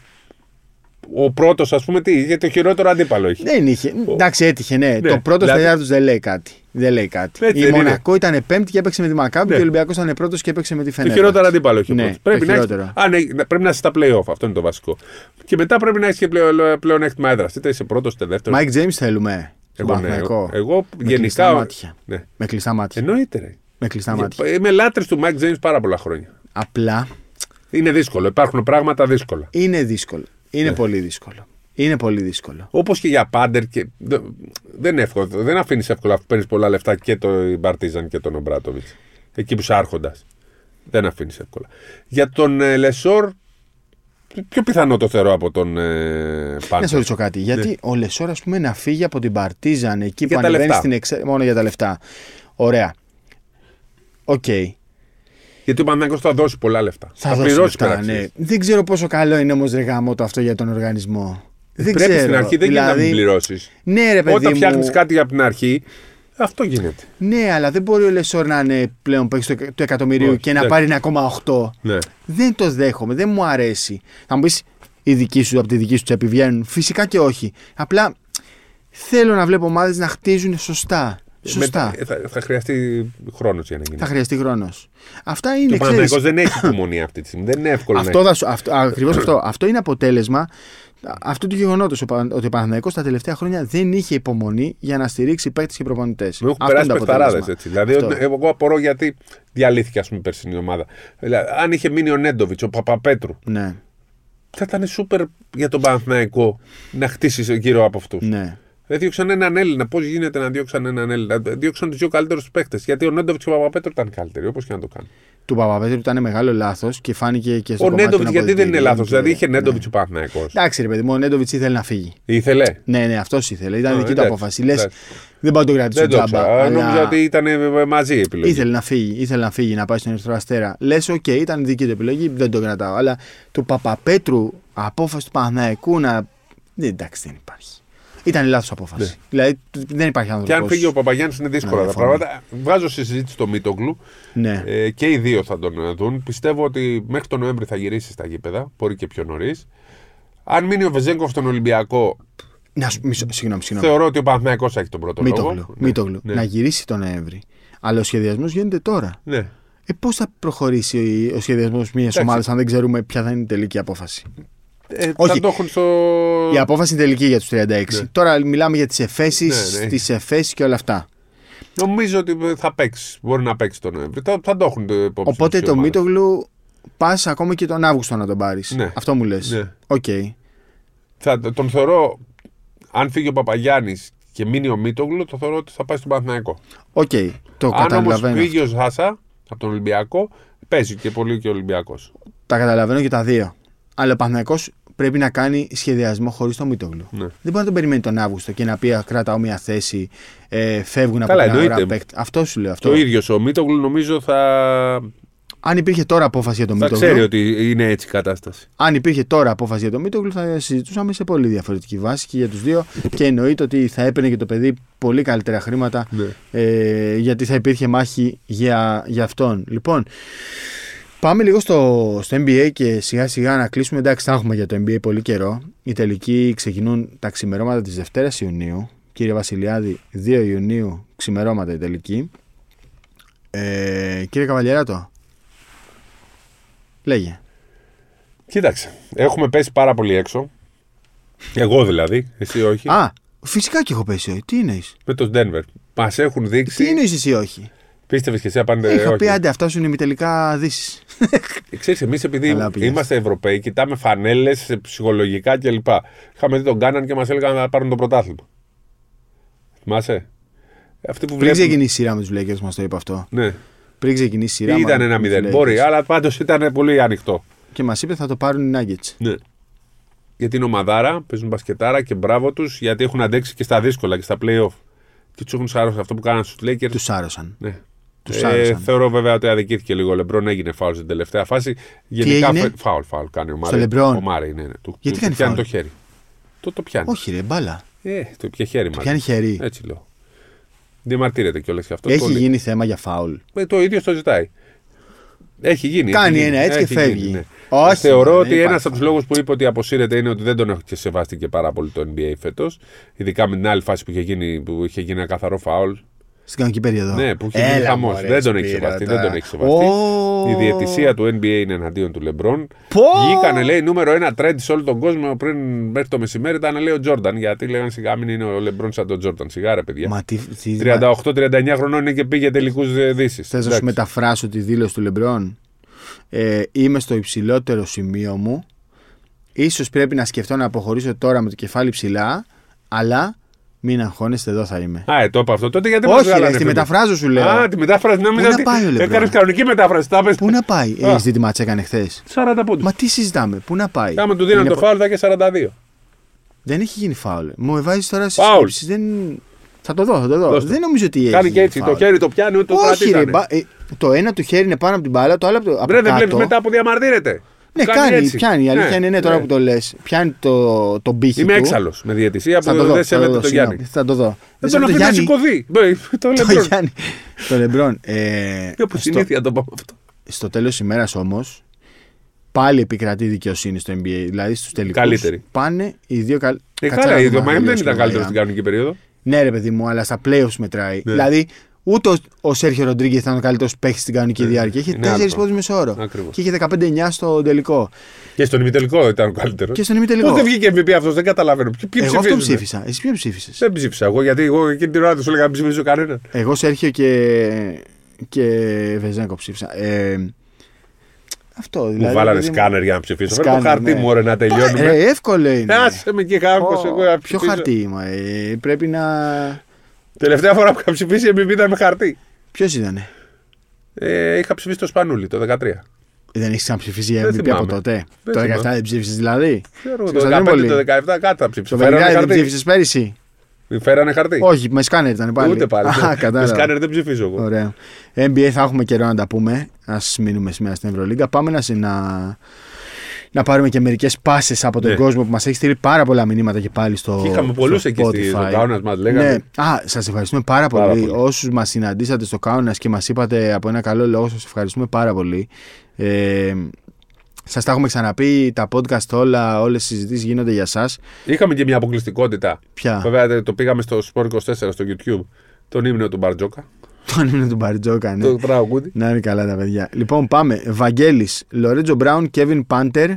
ο πρώτος, ας πούμε, τι, γιατί το χειρότερο αντίπαλο έχει. Δεν είχε. Εντάξει, έτυχε, ναι. Ναι, Το πρώτος δηλαδή- δηλαδή... δεν λέει κάτι. Δεν λέει κάτι. Έτσι η δεν είναι. Μονακό ήταν πέμπτη και έπαιξε με τη Μακάμπη Ναι. και ο Ολυμπιακός ήταν πρώτος και έπαιξε με τη Το Φενέρ. χειρότερο αντίπαλο έχει ο Ναι, πρώτος. το Πρέπει, να έχεις, χειρότερο. α, ναι, πρέπει να είσαι στα playoff. Αυτό είναι το βασικό. Και μετά πρέπει να έχεις και πλέον, πλεονέκτημα έδρας. Είτε είσαι πρώτος, είτε δεύτερος. Μάικ Τζέιμ θέλουμε. Στον Εγώ, ναι, Παναθηναϊκό. εγώ Με κλειστά γενικά. μάτια. Ναι. Με κλειστά μάτια. Εννοείται. Ρε. Με κλειστά μάτια. Είμαι λάτρης του Mike James πάρα πολλά χρόνια. Απλά Είναι δύσκολο. Υπάρχουν πράγματα δύσκολα. είναι δύσκολο. Είναι Ναι. πολύ δύσκολο. Είναι πολύ δύσκολο. Όπως και για Πάντερ. Και... δε- Δεν είναι εύκολο. Δεν αφήνεις εύκολα αφού παίρνεις πολλά λεφτά και τον Παρτίζαν και τον Ομπράτοβιτς. Εκεί που είσαι άρχοντας. Δεν αφήνεις εύκολα. Για τον ε, Λεσόρ, πιο πιθανό το θεωρώ από τον ε, Να σε Πάντερ. ρωτήσω κάτι. Γιατί ο Λεσόρ, ας πούμε, να φύγει από την Παρτίζαν εκεί Ναι. Για που τα ανεβαίνει λεφτά. στην εξέ... Μόνο για τα λεφτά. Ωραία. Οκ. Γιατί ο Παναγιώ θα δώσει πολλά λεφτά. Θα, δώσει πληρώσει λεφτά, υπεραξίες. ναι. Δεν ξέρω πόσο καλό είναι όμως ρε γαμώτο αυτό για τον οργανισμό. Δεν Πρέπει ξέρω. στην αρχή δεν γίνεται να μην πληρώσεις. Ναι, ρε παιδί Όταν μου. φτιάχνεις κάτι από την αρχή, αυτό γίνεται. Ναι, αλλά δεν μπορεί ο Λεσόρ να είναι πλέον παίκτη του, του εκατομμυρίου Όχι, και να εντάξει. πάρει 1,8. Ναι. Δεν το δέχομαι, δεν μου αρέσει. Θα μου πεις οι δικοί σου από τη δική σου τσέπη βγαίνουν; Φυσικά και όχι. Απλά θέλω να βλέπω ομάδες να χτίζουν σωστά. Σωστά. Μετά, ε, θα, θα χρειαστεί χρόνος για να γίνει. Θα χρειαστεί χρόνος. Αυτά Και είναι, ο Παναγιώ ξέρεις, δεν έχει υπομονή αυτή τη στιγμή. Δεν είναι εύκολο να αυτό, θα σου- αυτό, ακριβώς αυτό. Αυτό είναι αποτέλεσμα αυτού του γεγονότος ότι ο Παναθηναϊκός τα τελευταία χρόνια δεν είχε υπομονή για να στηρίξει παίκτες και προπονητές. Με έχουν περάσει παιχταράδε έτσι. Δηλαδή, Αυτό. εγώ απορώ γιατί διαλύθηκε ας πούμε, η περσινή ομάδα. Δηλαδή, αν είχε μείνει ο Νέντοβιτς, ο Παπαπέτρου, Ναι, θα ήταν σούπερ για τον Παναθηναϊκό να χτίσει γύρω από αυτούς. ναι. Δεν διώξαν έναν Έλληνα. Πώς γίνεται να διώξαν έναν Έλληνα; Διώξαν τους δύο καλύτερους παίκτες. Γιατί ο Νέντοβιτς και ο Παπαπέτρου ήταν καλύτεροι, όπως και να το κάνουν. Του Παπαπέτρου ήταν μεγάλο λάθος και φάνηκε και στο Ο κομμάτι Νέντοβιτς των γιατί δεν είναι αποδυτηρίων λάθος. και- Δηλαδή είχε ναι. Νέντοβιτς ο Παναθηναϊκός. Εντάξει, ρε παιδί μου, ο Νέντοβιτς ήθελε να φύγει. Ήθελε. Ναι, ναι, αυτός ήθελε. Ήταν Α, δική του εντάξει, απόφαση. Λες, εντάξει. δεν πάω να το κρατήσω Δεν το τζάμπα. ξέρω. αλλά Νόμιζα ότι ήταν ε, μαζί η επιλογή. Ήθελε να φύγει, ήθελε να φύγει, να πάει στον Ερυθρό Αστέρα. Λες, οκ, ήταν δική του επιλογή, δεν το κρατάω. Αλλά του Παπαπέτρου, απόφαση του Παναθηναϊκού να. Δεν, εντάξει, δεν υπάρχει. Ήταν λάθος απόφαση. Ναι. Δηλαδή δεν υπάρχει άνθρωπο. Και αν φύγει ο Παπαγιάννης είναι δύσκολα Να τα διαφωνώ. πράγματα. Βάζω στη συζήτηση το Μίτογλου. Ναι. Ε, και οι δύο θα τον ε, δουν. Πιστεύω ότι μέχρι τον Νοέμβρη θα γυρίσει στα γήπεδα. Μπορεί και πιο νωρίς. Αν μείνει ο Βεζέγκοφ στον Ολυμπιακό, Να σου, μισό, συγγνώμη, συγγνώμη. θεωρώ ότι ο Παναθηναϊκός έχει τον πρώτο λόγο. Μήτογλου. Ναι, Μήτογλου. ναι. Να γυρίσει τον Νοέμβρη. Αλλά ο σχεδιασμός γίνεται τώρα. Ναι. Ε, πώς θα προχωρήσει ο- ο σχεδιασμός μιας ομάδας αν δεν ξέρουμε ποια θα είναι η τελική απόφαση; Ε, Όχι. Θα το έχουν στο. Η απόφαση είναι τελική για τους 36. Ναι. Τώρα μιλάμε για τις εφέσεις, Ναι, ναι. τις εφέσεις και όλα αυτά. Νομίζω ότι θα παίξει. Μπορεί να παίξει τον Νοέμβρη. Θα, θα το έχουν το υπόψη. Οπότε τους οι το ομάδες. Μίτογλου πας ακόμα και τον Αύγουστο να τον πάρεις. Ναι. Αυτό μου λες. Ναι. Οκ. Θα, τον θεωρώ. Αν φύγει ο Παπαγιάννης και μείνει ο Μίτογλου, το θεωρώ ότι θα πάει στον Παναθηναϊκό. Οκ. Το Αν όμως καταλαβαίνω. φύγει ο Ζάσα από τον Ολυμπιακό, παίζει και πολύ και ο Ολυμπιακός. Τα καταλαβαίνω και τα δύο. Αλλά ο Παναθηναϊκός πρέπει να κάνει σχεδιασμό χωρίς τον Μίτογλου. Ναι. Δεν μπορεί να τον περιμένει τον Αύγουστο και να πει «Α, κρατάω μια θέση, ε, φεύγουν από Καλά, την αγορά εννοείται. παίκτη. Αυτό σου λέω. Αυτό. Το ίδιο ο Μίτογλου νομίζω θα, Αν υπήρχε τώρα απόφαση για τον θα Μίτογλου. ξέρει ότι είναι έτσι η κατάσταση. Αν υπήρχε τώρα απόφαση για τον Μίτογλου, θα συζητούσαμε σε πολύ διαφορετική βάση και για τους δύο. Και εννοείται ότι θα έπαιρνε και το παιδί πολύ καλύτερα χρήματα Ναι. ε, γιατί θα υπήρχε μάχη για, για αυτόν. Λοιπόν, πάμε λίγο στο, στο NBA και σιγά σιγά να κλείσουμε. Εντάξει, θα έχουμε για το NBA πολύ καιρό. Οι τελικοί ξεκινούν τα ξημερώματα της Δευτέρας Ιουνίου. Κύριε Βασιλιάδη, 2 Ιουνίου ξημερώματα η τελική. Ε, κύριε Καβαλιεράτο, λέγε. Κοίταξε, έχουμε πέσει πάρα πολύ έξω. Εγώ δηλαδή, εσύ όχι. Α, φυσικά και έχω πέσει όχι. Τι εννοείς; Με το Denver. Μας έχουν Τι δείξει. εννοείς εσύ όχι; Πίστευες και εσύ απάντε. Είχα όχι. πει άντε, αυτά σου είναι ημιτελικά δύσεις. Ξέρεις, εμείς επειδή Καλά πήγες. είμαστε Ευρωπαίοι, κοιτάμε φανέλες ψυχολογικά κλπ. Είχαμε δει τον Κάναν και μας έλεγαν να πάρουν το πρωτάθλημα. Θυμάσαι; Αυτοί που Πριν βλέπουν. ξεκινήσει η σειρά με τους Lakers, μας το είπε αυτό. Ναι. Πριν ξεκινήσει η σειρά. Ήταν με ένα τους μηδέν. Lakers. Μπορεί, αλλά πάντως ήταν πολύ ανοιχτό. Και μας είπε θα το πάρουν οι Nuggets. Ναι. Γιατί είναι ομαδάρα, παίζουν μπασκετάρα και μπράβο τους, γιατί έχουν αντέξει και στα δύσκολα και στα playoff. Και τους έχουν σάρώσει αυτό που κάναν στους Lakers. Τους σάρωσαν. Ναι. Τους Ε, άρεσαν. θεωρώ βέβαια ότι αδικήθηκε λίγο ο Λεμπρόν, έγινε φάουλ στην τελευταία φάση. Γενικά έγινε; φε- φάουλ, φάουλ κάνει ο Μάρι. LeBron? Ο Μάρι, ναι, ναι. Του, Γιατί του, κάνει του πιάνει φάουλ; το χέρι. Το, το πιάνει. Όχι, ρε, μπάλα. Ε, το πιάνει χέρι μας. Πιάνει χέρι. Έτσι λέω. Διαμαρτύρεται κιόλας γι' αυτό. Έχει πολύ. γίνει θέμα για φάουλ. Ε, το ίδιο το ζητάει. Έχει γίνει. Κάνει έχει γίνει, ένα έτσι και έχει φεύγει. γίνει, ναι. Όχι, Θεωρώ δεν ότι υπάρχει ένας από τους φάουλ. λόγους που είπε ότι αποσύρεται είναι ότι δεν τον έχει και σεβάστηκε πάρα πολύ το NBA φέτος. Ειδικά με την άλλη φάση που είχε γίνει, που είχε γίνει ένα καθαρό φάουλ. Στην κανονική περίοδο. Ναι, που είχε γίνει Έλα, χαμός. μωρέ, Δεν τον έχει Σπύρο, σεβαστεί. τώρα. Δεν τον έχει σεβαστεί. Ω. Η διαιτησία του NBA είναι εναντίον του Λεμπρόν. Πω! Βγήκανε, λέει, νούμερο ένα trend σε όλο τον κόσμο πριν μέχρι το μεσημέρι ήταν, λέει, ο Τζόρνταν. Γιατί λέγανε σιγά μην είναι ο Λεμπρόν σαν τον Τζόρνταν. Σιγά, ρε παιδιά. Μα τι. τι 38-39 χρονών είναι και πήγε τελικούς Δύσης. Θες να σου μεταφράσω τη δήλωση του Λεμπρόν; Ε, είμαι στο υψηλότερο σημείο μου. Ίσως πρέπει να σκεφτώ να αποχωρήσω τώρα με το κεφάλι ψηλά, αλλά μην αγχώνεστε, εδώ θα είμαι. Α, ε, το είπα αυτό. Τότε γιατί μας Όχι, ρε, βγάλανε στη φίλο; μεταφράζω σου λέω. Α, τη μετάφραση νόμιζα Πού να ότι πάει ο Λεμπρόν; Έκανες κανονική μετάφραση. Τα είπες. Πού να πάει, Α. έχει δει τι μάτσα έκανε χθες. 40 πόντους. Μα τι συζητάμε, πού να πάει; Άμα του δίνανε Είναι το πο- φάουλ θα και 42. Δεν έχει γίνει φάουλ. Μου βάζεις τώρα στι Φάουλ. σκέψεις. Δεν... Θα το δω, θα το δω. Δώσ' το. Δεν νομίζω ότι έχει. Κάνει και γίνει έτσι. Το φάουλ. χέρι το πιάνει, ούτε το Όχι, ρε, κρατήσανε. μπα- ε, το ένα του χέρι είναι πάνω από την μπάλα, το άλλο από το. από Μπρε, δεν κάτω. βλέπεις μετά που διαμαρτύρεται. Ναι, κάνει, έτσι. πιάνει. Η αλήθεια είναι ναι, τώρα που το λες. Πιάνει το, το πύχη Είμαι του. έξαλλος με διαιτησία Θα το που δω. δεν θα το σέβεται δω, τον συγγνώμη, Γιάννη. Θα το δω. Δεν σέβεται τον το αφήνει να Γιάννη. σηκωθεί. Μπρε, Το Το Λεμπρόν. Γιάννη. Το Λεμπρόν. Ε, Και όπω στο, συνήθεια το πάμε αυτό. στο τέλος της ημέρας όμως, πάλι επικρατεί δικαιοσύνη στο NBA. Δηλαδή στους τελικούς. Καλύτερη. Πάνε οι δύο καλ... Ε, Κάτσε καλά, να η δούμε Miami αν δεν τελειώσει ήταν το καλύτερος Miami. στην κανονική περίοδο. Ναι, ρε παιδί μου, αλλά στα playoffs μετράει. Ναι. Δηλαδή, ούτε ο, ο Σέρχιο Ροντρίγκες ήταν ο καλύτερος παίχτης στην κανονική Ναι. διάρκεια. Είχε Είναι άλλο 4 πράγμα. πόντους μεσόωρο. Ακριβώς. Και είχε 15-9 στο τελικό. Και στον ημιτελικό ήταν ο καλύτερος. Και στον ημιτελικό. Πώ δεν βγήκε MVP αυτός, δεν καταλαβαίνω. Ποιοι ποιοι Εγώ αυτό ψηφίζουνε; ψήφισα. Εσύ ποιο ψήφισες; Δεν ψήφισα εγώ, γιατί εγώ εκείνη την ώρα του έλεγα να μην ψηφίσω κανέναν. Εγώ Σέρχιο και, και Βεζέγκο ψήφισα. Ε, αυτό δηλαδή. Μου βάλανε παιδί μου- σκάνερ για να ψηφίσω. Φέρε το Σκάνερ, χαρτί ναι. μου, ωραία, να τελειώνουμε. Ε, εύκολο είναι. Άσε με και χάμκο Πω, εγώ να Ποιο ψηφίσω. χαρτί, μα, ε, πρέπει να. Τελευταία φορά που είχα ψηφίσει MVP ήταν με χαρτί. Ποιος ήταν. Ε, είχα ψηφίσει το Σπανούλι το 13. Δεν έχεις ξαναψηφίσει για Δεν MVP από θυμάμαι. τότε; Δεν το 17 θυμάμαι. δεν ψήφισες δηλαδή; Ξέρω, Στο το 15, Κωνσταντινούπολη. το 17 κάτι θα ψήφισα. Το Φέρανε 50 δεν χαρτί. ψήφισες πέρυσι; Φέρανε χαρτί. Όχι, με σκάνερ ήταν πάλι. Ούτε πάλι. Α, Με κατάλαβα. σκάνερ δεν ψηφίζω εγώ. Ωραία. NBA θα έχουμε καιρό να τα πούμε. Α μείνουμε σήμερα στην Ευρωλίγκα. Πάμε να, σε- να, να πάρουμε και μερικές πάσες από τον Ναι. κόσμο που μας έχει στείλει πάρα πολλά μηνύματα και πάλι στο. Και είχαμε πολλούς στο εκεί στη- στο Spotify. Κάουνας, μας λέγανε. Ναι. Α, σας ευχαριστούμε πάρα, Πάρα πολύ. πολύ. Όσους μας συναντήσατε στο Κάουνα και μας είπατε από ένα καλό λόγο, σας ευχαριστούμε πάρα πολύ. Ε, Σας τα έχουμε ξαναπεί, τα podcast όλα, όλες οι συζητήσεις γίνονται για εσά. Είχαμε και μια αποκλειστικότητα. Ποια; Βέβαια το πήγαμε στο Sport 24 στο YouTube. Τον ύμνο του Μπαρτζόκα. Τον ύμνο του Μπαρτζόκα, ναι. Το τραγούδι. Να είναι καλά τα παιδιά. Λοιπόν, πάμε. Βαγγέλης, Λορέτζο Μπράουν, Κέβιν Πάντερ,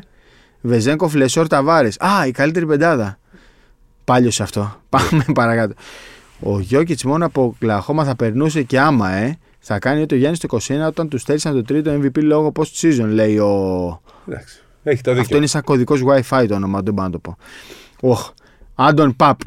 Βεζέγκοφ, Λεσόρ Ταβάρες. Α, η καλύτερη πεντάδα. Πάλιος σε αυτό. Πάμε παρακάτω. Ο Γιώκητς μόνο από Κλαχώμα θα περνούσε και άμα, ε. Θα κάνει ό,τι ο Γιάννης το 21 όταν τους στέρισαν το τρίτο MVP λόγω post season, λέει ο. Εντάξει. Έχει το δίκιο. Αυτό είναι σαν κωδικός WiFi το όνομα, δεν μπορώ να το πω. Οχ. Άντων Παπ.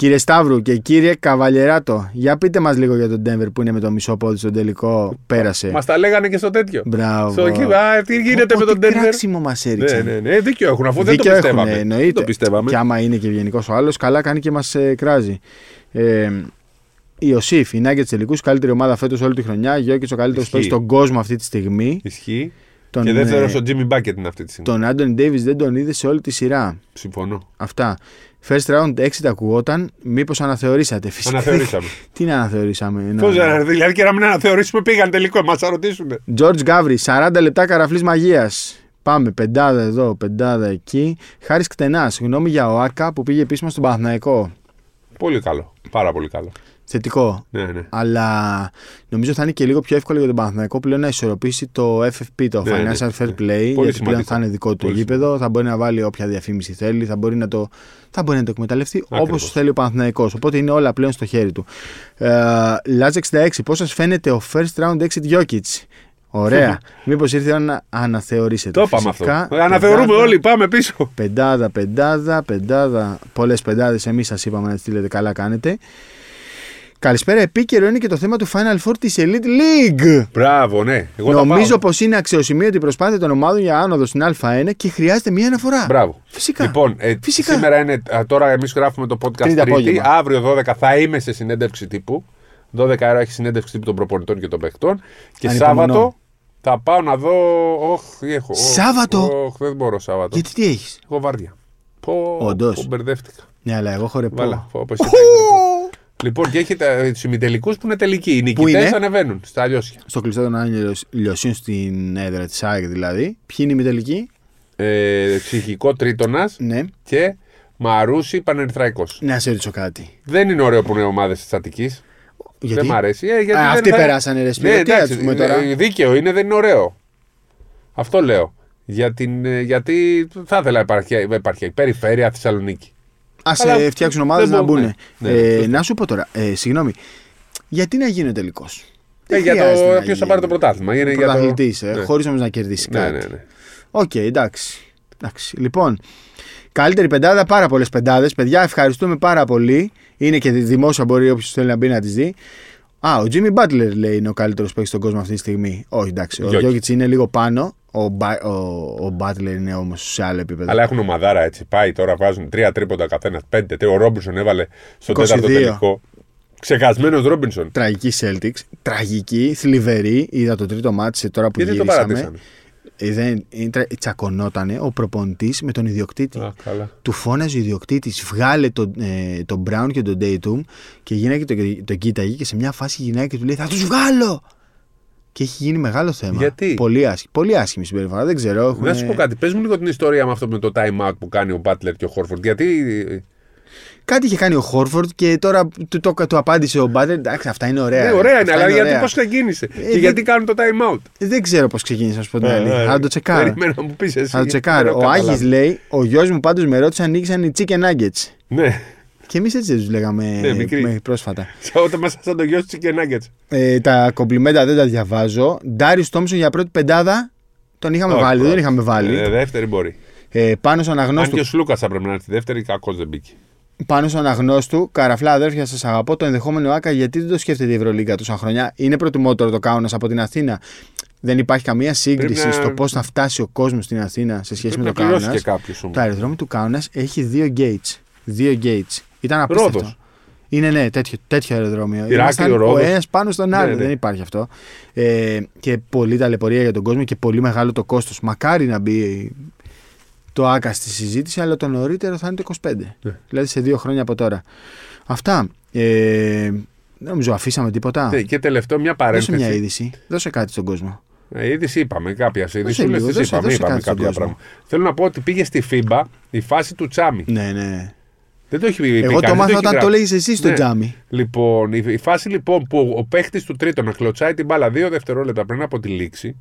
Κύριε Σταύρου και κύριε Καβαλιεράτο, για πείτε μας λίγο για τον Denver που είναι με το μισό πόδι στον τελικό. Πέρασε. Μα τα λέγανε και στο τέτοιο. Μπράβο. Στο εκεί, α, τι γίνεται με τον Τι Denver. κράξιμο μας Ναι, έριξαν. ναι, ναι. Δίκιο έχουν αφού δεν το Δίκιο έχουν, πιστεύαμε. εννοείται. Δεν το πιστεύαμε. Και άμα είναι και ευγενικός ο άλλος, καλά κάνει και μας κράζει. Ε, η Οσίφ, η Nuggets τελικούς, καλύτερη ομάδα φέτος όλη τη χρονιά. Γιώκη ο καλύτερος Ισχύει. παίκτης στον κόσμο αυτή τη στιγμή. Ισχύει. Τον, και δεύτερο ε, ο Jimmy Bucket είναι αυτή τη στιγμή. τον Άντων Ντέιβι δεν τον είδε σε όλη τη σειρά. Συμφωνώ. Αυτά. First round 6 τα ακουγόταν. Μήπως αναθεωρήσατε φυσικά. Αναθεωρήσαμε. Τι να αναθεωρήσαμε. να- Πώς δεν δηλαδή και να μην αναθεωρήσουμε πήγαν τελικό, μας θα ρωτήσουν. George Gavri, 40 λεπτά καραφλής μαγείας. Πάμε, πεντάδα εδώ, πεντάδα εκεί. Χάρης Κτενάς, γνώμη για ο Άκα που πήγε επίσημα στον Παναθηναϊκό. Πολύ καλό. Πάρα πολύ καλό. Θετικό. Ναι, ναι. Αλλά νομίζω θα είναι και λίγο πιο εύκολο για τον Παναθηναϊκό πλέον να ισορροπήσει το FFP, το Ναι, ναι, Financial Fair ναι. Play, Πολύ γιατί πλέον σημαντικό. θα είναι δικό του Πολύ γήπεδο, θα μπορεί να βάλει όποια διαφήμιση θέλει, θα μπορεί να το, θα μπορεί να το εκμεταλλευτεί όπως Ακριβώς. θέλει ο Παναθηναϊκός. Οπότε είναι όλα πλέον στο χέρι του. Ε, Λάζ 66, πώς σας φαίνεται ο first round exit Jokic; Ωραία. Μήπως ήρθε η ώρα να αναθεωρήσετε. Το είπαμε αυτό. Φυσικά, Αναθεωρούμε πεντάδα, όλοι, πάμε πίσω. Πεντάδα, πεντάδα, πεντάδα. Πολλές πεντάδες. Εμείς σας είπαμε να τις στείλετε. Καλά κάνετε. Καλησπέρα. Επίκαιρο είναι και το θέμα του Final Four της Elite League. Μπράβο, ναι. Εγώ θα Νομίζω πάω. πως είναι αξιοσημείωτη η προσπάθεια των ομάδων για άνοδο στην Α1 και χρειάζεται μία αναφορά. Μπράβο. Φυσικά. Λοιπόν, ε, Φυσικά. σήμερα είναι. α, Τώρα εμείς γράφουμε το podcast Τρίτη Τρίτη. απόγευμα. Αύριο 12 θα είμαι σε συνέντευξη τύπου. 12 ώρα έχει συνέντευξη τύπου των προπονητών και των παιχτών. Και Ανυπομονώ. Σάββατο θα πάω να δω. Όχ, τι έχω. Όχ, Σάββατο; Όχ, δεν μπορώ Σάββατο. Γιατί τι έχεις; Έχω βάρδια. Πω, Όντως. πω, μπερδεύτηκα. Ναι, αλλά εγώ χορεπώ. Βάλα. Πω, πω, εσύ τα έχεις, λοιπόν. Λοιπόν, και έχει τους ημιτελικούς που είναι τελικοί. Οι Πού είναι; νικητέ ανεβαίνουν στα αλλιώσια. Στο κλειστό των Άγγελων Λιωσίων στην έδρα της ΑΕΚ δηλαδή. Ποιοι είναι οι μητελικοί. Ε, ψυχικό τρίτονας Ναι. και Μαρούσι Πανερθραϊκός. Να σε ρωτήσω κάτι. Δεν είναι ωραίο που είναι ομάδες της Αττικής. Γιατί; Δεν μ' αρέσει. Ε, γιατί Α, δεν αυτοί θα- περάσανε, ρε, Σπύρο. Ναι, Τι εντάξει, να τους πούμε τώρα; ε, Δίκαιο είναι, δεν είναι ωραίο. Αυτό λέω. Για την, ε, γιατί θα ήθελα να υπάρχει, υπάρχει περιφέρεια Θεσσαλονίκη. Α Αλλά ε, φτιάξουν ομάδες δεν να μπορούν, μπουν. ναι. Ε, Ναι, σωστό. να σου πω τώρα, ε, συγγνώμη, γιατί να γίνει ο τελικός; Ε, για το ποιος θα πάρει το πρωτάθλημα. Είναι για το... Πρωταθλητής, ε, Ναι. χωρίς όμως να κερδίσει Ναι, κάτι. ναι, ναι. Οκ, εντάξει. εντάξει. Λοιπόν, καλύτερη πεντάδα, πάρα πολλές πεντάδες. Παιδιά, ευχαριστούμε πάρα πολύ. Είναι και δημόσια, μπορεί όποιος θέλει να μπει να τις δει. Α, ο Jimmy Butler λέει είναι ο καλύτερος που έχει στον κόσμο αυτή τη στιγμή. Όχι, εντάξει. Ο Jokic. Γιόκιτς είναι λίγο πάνω. Ο, Ba- ο, ο Butler είναι όμως σε άλλο επίπεδο. Αλλά έχουν ομαδάρα έτσι. Πάει τώρα, βάζουν τρία τρίποντα καθένας. Πέντε. Τε, Ο Ρόμπινσον έβαλε στο 22. τέταρτο τελικό. Ξεχασμένος Ρόμπινσον. Τραγική Celtics. Τραγική, θλιβερή. Είδα το τρίτο μάτι τώρα που Γιατί το γυρίσαμε. παρατήσανε. Ε, δεν, είναι, τρα- τσακωνότανε ο προπονητής με τον ιδιοκτήτη. Α, καλά. Του φώναζε ο ιδιοκτήτης, βγάλε τον ε, τον Brown και τον Dayton και η γυναίκα τον, τον κοίταγε και σε μια φάση η γυναίκα του λέει Θα τους βγάλω! Και έχει γίνει μεγάλο θέμα. Γιατί; Πολύ, άσχη, πολύ άσχημη συμπεριφορά. Δεν ξέρω. Έχουν... Να σου πω κάτι. Πες μου λίγο την ιστορία με αυτό με το time out που κάνει ο Μπάτλερ και ο Χόρφορντ. Γιατί. Κάτι είχε κάνει ο Χόρφορντ και τώρα του, το, του απάντησε ο Μπάτλερ. Εντάξει, αυτά είναι ωραία. Ναι, ρε. ωραία είναι, Αυτά αλλά γιατί ωραία. πώς ξεκίνησε. και δεν- γιατί κάνουν το time out; Δεν ξέρω πώς ξεκίνησε, να σου πω την Ε, αλήθεια. ε, Θα το τσεκάρω. Περιμένω να μου πεις εσύ. Θα το τσεκάρω. Δεν Ο έχω Άγη καταλάβει. λέει: Ο γιος μου πάντως με ρώτησε αν νίκησαν οι chicken nuggets. Ναι. Και εμείς έτσι δεν τους λέγαμε Ναι, μικροί. με- πρόσφατα. Σαν Όταν μας σαν το γιο του Chicken Nuggets. Ε, τα κομπλιμέντα δεν τα διαβάζω. Ντάριο Τόμσον για πρώτη πεντάδα. Τον είχαμε Όχι, βάλει, πρώτη. δεν είχαμε βάλει. Ε, δεύτερη μπορεί. Ε, πάνω στον Αν αγνώστου, και ο Σλούκας θα πρέπει να έρθει δεύτερη, κακός δεν μπήκε. Πάνω στον αγνώστου, καραφλά αδέρφια, σας αγαπώ. Το ενδεχόμενο άκα, γιατί δεν το σκέφτεται η Ευρωλίγκα τόσα χρόνια; Είναι προτιμότερο το Κάουνας από την Αθήνα. Δεν υπάρχει καμία σύγκριση Πρέπει να- στο πώς θα φτάσει ο κόσμος στην Αθήνα σε σχέση Πρέπει με να το πληρώσει Κάουνα. και κάποιος όμως. Το αεροδρόμιο του Κάουνας έχει δύο gates. Δύο gates. Ήταν απίστευτο. Ρόδος. Είναι ναι, τέτοιο, τέτοιο αεροδρόμιο. Ηράκλειο, Ήμασταν ο Ρόδος. ένας πάνω στον άλλο. Ναι, ναι. Δεν υπάρχει αυτό. Ε, και πολύ ταλαιπωρία για τον κόσμο και πολύ μεγάλο το κόστος. Μακάρι να μπει το ΆΚΑ στη συζήτηση, αλλά το νωρίτερο θα είναι το 25. Ναι. Δηλαδή σε δύο χρόνια από τώρα. Αυτά. Ε, δεν νομίζω αφήσαμε τίποτα. Ναι, και τελευταίο μια Δώσε παρένθεση. μια είδηση. Δώσε κάτι στον κόσμο. Ε, είδηση είπαμε, κάποια είδηση. λίγο, δώσε- είπαμε, δώσε είπαμε κάτι στον κάποια κόσμο. πράγματα. Θέλω να πω ότι πήγε στη FIBA η φάση του Τσάμι. Ναι, ναι. Δεν το έχει πει. Εγώ το μάθα όταν το λέγεις εσύ στο Ναι. τζάμι. Λοιπόν, η, η φάση λοιπόν που ο παίχτης του τρίτου να κλωτσάει την μπάλα δύο δευτερόλεπτα πριν από τη λήξη,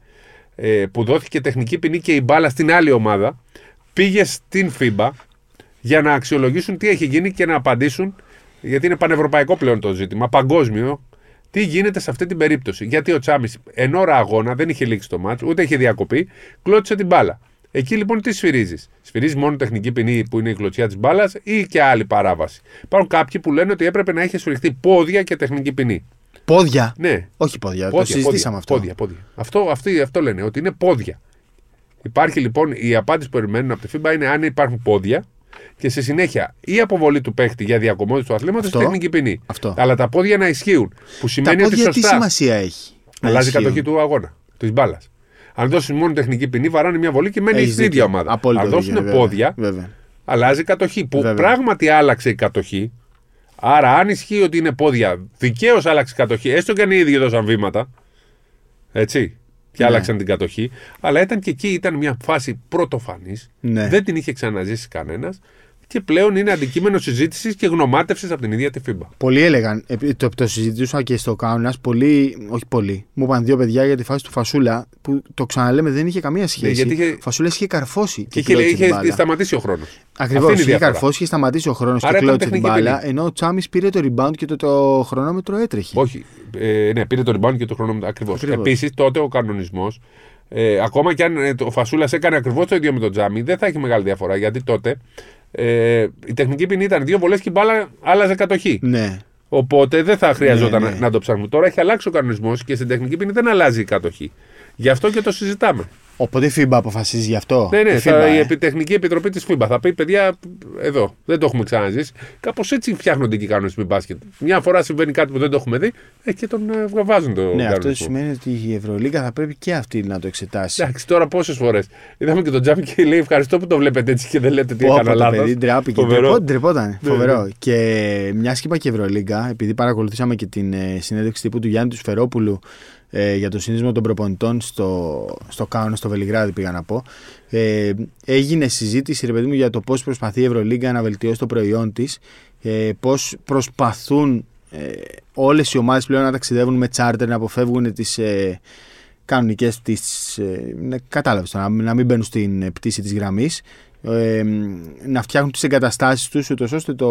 ε, που δόθηκε τεχνική ποινή και η μπάλα στην άλλη ομάδα, πήγε στην FIBA για να αξιολογήσουν τι έχει γίνει και να απαντήσουν, γιατί είναι πανευρωπαϊκό πλέον το ζήτημα, παγκόσμιο, τι γίνεται σε αυτή την περίπτωση. Γιατί ο Τσάμις εν ώρα αγώνα δεν είχε λήξει το μάτσο, ούτε είχε διακοπεί, κλώτσε την μπάλα. Εκεί λοιπόν τι σφυρίζεις; Σφυρίζει μόνο τεχνική ποινή που είναι η κλωτσιά της μπάλας ή και άλλη παράβαση; Υπάρχουν κάποιοι που λένε ότι έπρεπε να είχε σφυριχτεί πόδια και τεχνική ποινή. Πόδια; Ναι, Όχι πόδια. πόδια, το συζητήσαμε πόδια, αυτό. Πόδια, πόδια. Αυτό, αυτοί, αυτό λένε, ότι είναι πόδια. Υπάρχει λοιπόν η απάντηση που περιμένουν από τη FIBA είναι αν υπάρχουν πόδια και στη συνέχεια η αποβολή του παίχτη για διακομόδηση του αθλήματος Αυτό. τεχνική ποινή. Αυτό. Αλλά τα πόδια να ισχύουν. Που Τα σημαίνει ότι πόδια τι σωστά σημασία έχει. να αλλάζει η ισχύουν; κατοχή του αγώνα, της μπάλας. Αν δώσει μόνο τεχνική ποινή, βαράνε μια βολή και μένει Έχεις στην ίδια δίκιο. ομάδα. Απόλυτο Αν δώσουν δίκιο, βέβαια. πόδια, Βέβαια. αλλάζει η κατοχή. Που Βέβαια. πράγματι άλλαξε η κατοχή. Άρα, αν ισχύει ότι είναι πόδια, δικαίως άλλαξε η κατοχή, έστω και αν οι ίδιοι έδωσαν βήματα. Έτσι. Και Ναι. άλλαξαν την κατοχή. Αλλά ήταν και εκεί ήταν μια φάση πρωτοφανής. Ναι. Δεν την είχε ξαναζήσει κανένας. Και πλέον είναι αντικείμενο συζήτησης και γνωμάτευσης από την ίδια τη FIBA. Πολλοί έλεγαν, επί- το, το συζητούσα και στο Κάουνα, πολλοί, όχι πολλοί, μου είπαν δύο παιδιά για τη φάση του Φασούλα που το ξαναλέμε δεν είχε καμία σχέση. γιατί είχε- Ο Φασούλα είχε καρφώσει Και είχε, κλώτησε την είχε μπάλα. σταματήσει ο χρόνος. Ακριβώς. Είχε καρφώσει, είχε σταματήσει ο χρόνος και Άρα ήταν κλώτησε την τεχνική μπάλα. ποινή. Ενώ ο Τσάμις πήρε το rebound και το, το χρονόμετρο έτρεχε. Όχι. Ε, ναι, πήρε το rebound και το χρόνο. Ακριβώς. Ακριβώς. Επίσης, τότε ο κανονισμός, ε, ακόμα και αν ε, το- ο Φασούλας έκανε ακριβώς το ίδιο με τον Τζάμι, δεν θα έχει μεγάλη διαφορά. Γιατί τότε ε, η τεχνική ποινή ήταν δύο βολές και η μπάλα άλλαζε κατοχή. Ναι. Οπότε δεν θα χρειαζόταν Ναι, να- ναι. να το ψάχνουμε. Τώρα έχει αλλάξει ο κανονισμός και στην τεχνική ποινή δεν αλλάζει η κατοχή. Γι' αυτό και το συζητάμε. Οπότε η FIBA αποφασίζει γι' αυτό; Ναι, ναι, Η θα, FIBA, η ε. Επιτεχνική Επιτροπή της FIBA θα πει: Παιδιά, εδώ δεν το έχουμε ξαναζήσει. Κάπως έτσι φτιάχνονται και οι κανονισμοί μπάσκετ. Μια φορά συμβαίνει κάτι που δεν το έχουμε δει ε, και τον ε, βάζουν το Ναι, αυτό κανονισμό. σημαίνει ότι η Ευρωλίγα θα πρέπει και αυτή να το εξετάσει. Εντάξει, τώρα πόσες φορές. Είδαμε και τον Τζάμι και λέει: Ευχαριστώ που το βλέπετε έτσι και δεν λέτε τι Πω, πω, έκανα το λάθος. παιδί ντράπηκε. Φοβερό. Ντρεπόταν, ντρεπόταν. Ναι, Φοβερό. ναι. Και μια και είπα και Ευρωλίγκα, επειδή παρακολουθήσαμε και την ε, συνέντευξη τύπου του Γιάννη του Σφερόπουλου ε, για το σύνδεσμο των προπονητών στο, στο Κάουνο, στο Βελιγράδι, πήγα να πω. Ε, έγινε συζήτηση, ρε παιδί μου, για το πώς προσπαθεί η Ευρωλίγκα να βελτιώσει το προϊόν της, ε, πώς προσπαθούν ε, όλες οι ομάδες πλέον να ταξιδεύουν με τσάρτερ, να αποφεύγουν τις ε, κανονικές της. Ε, ναι, Κατάλαβες να, να μην μπαίνουν στην ε, πτήση της γραμμής. Ε, να φτιάχνουν τις εγκαταστάσεις τους ούτως ώστε το,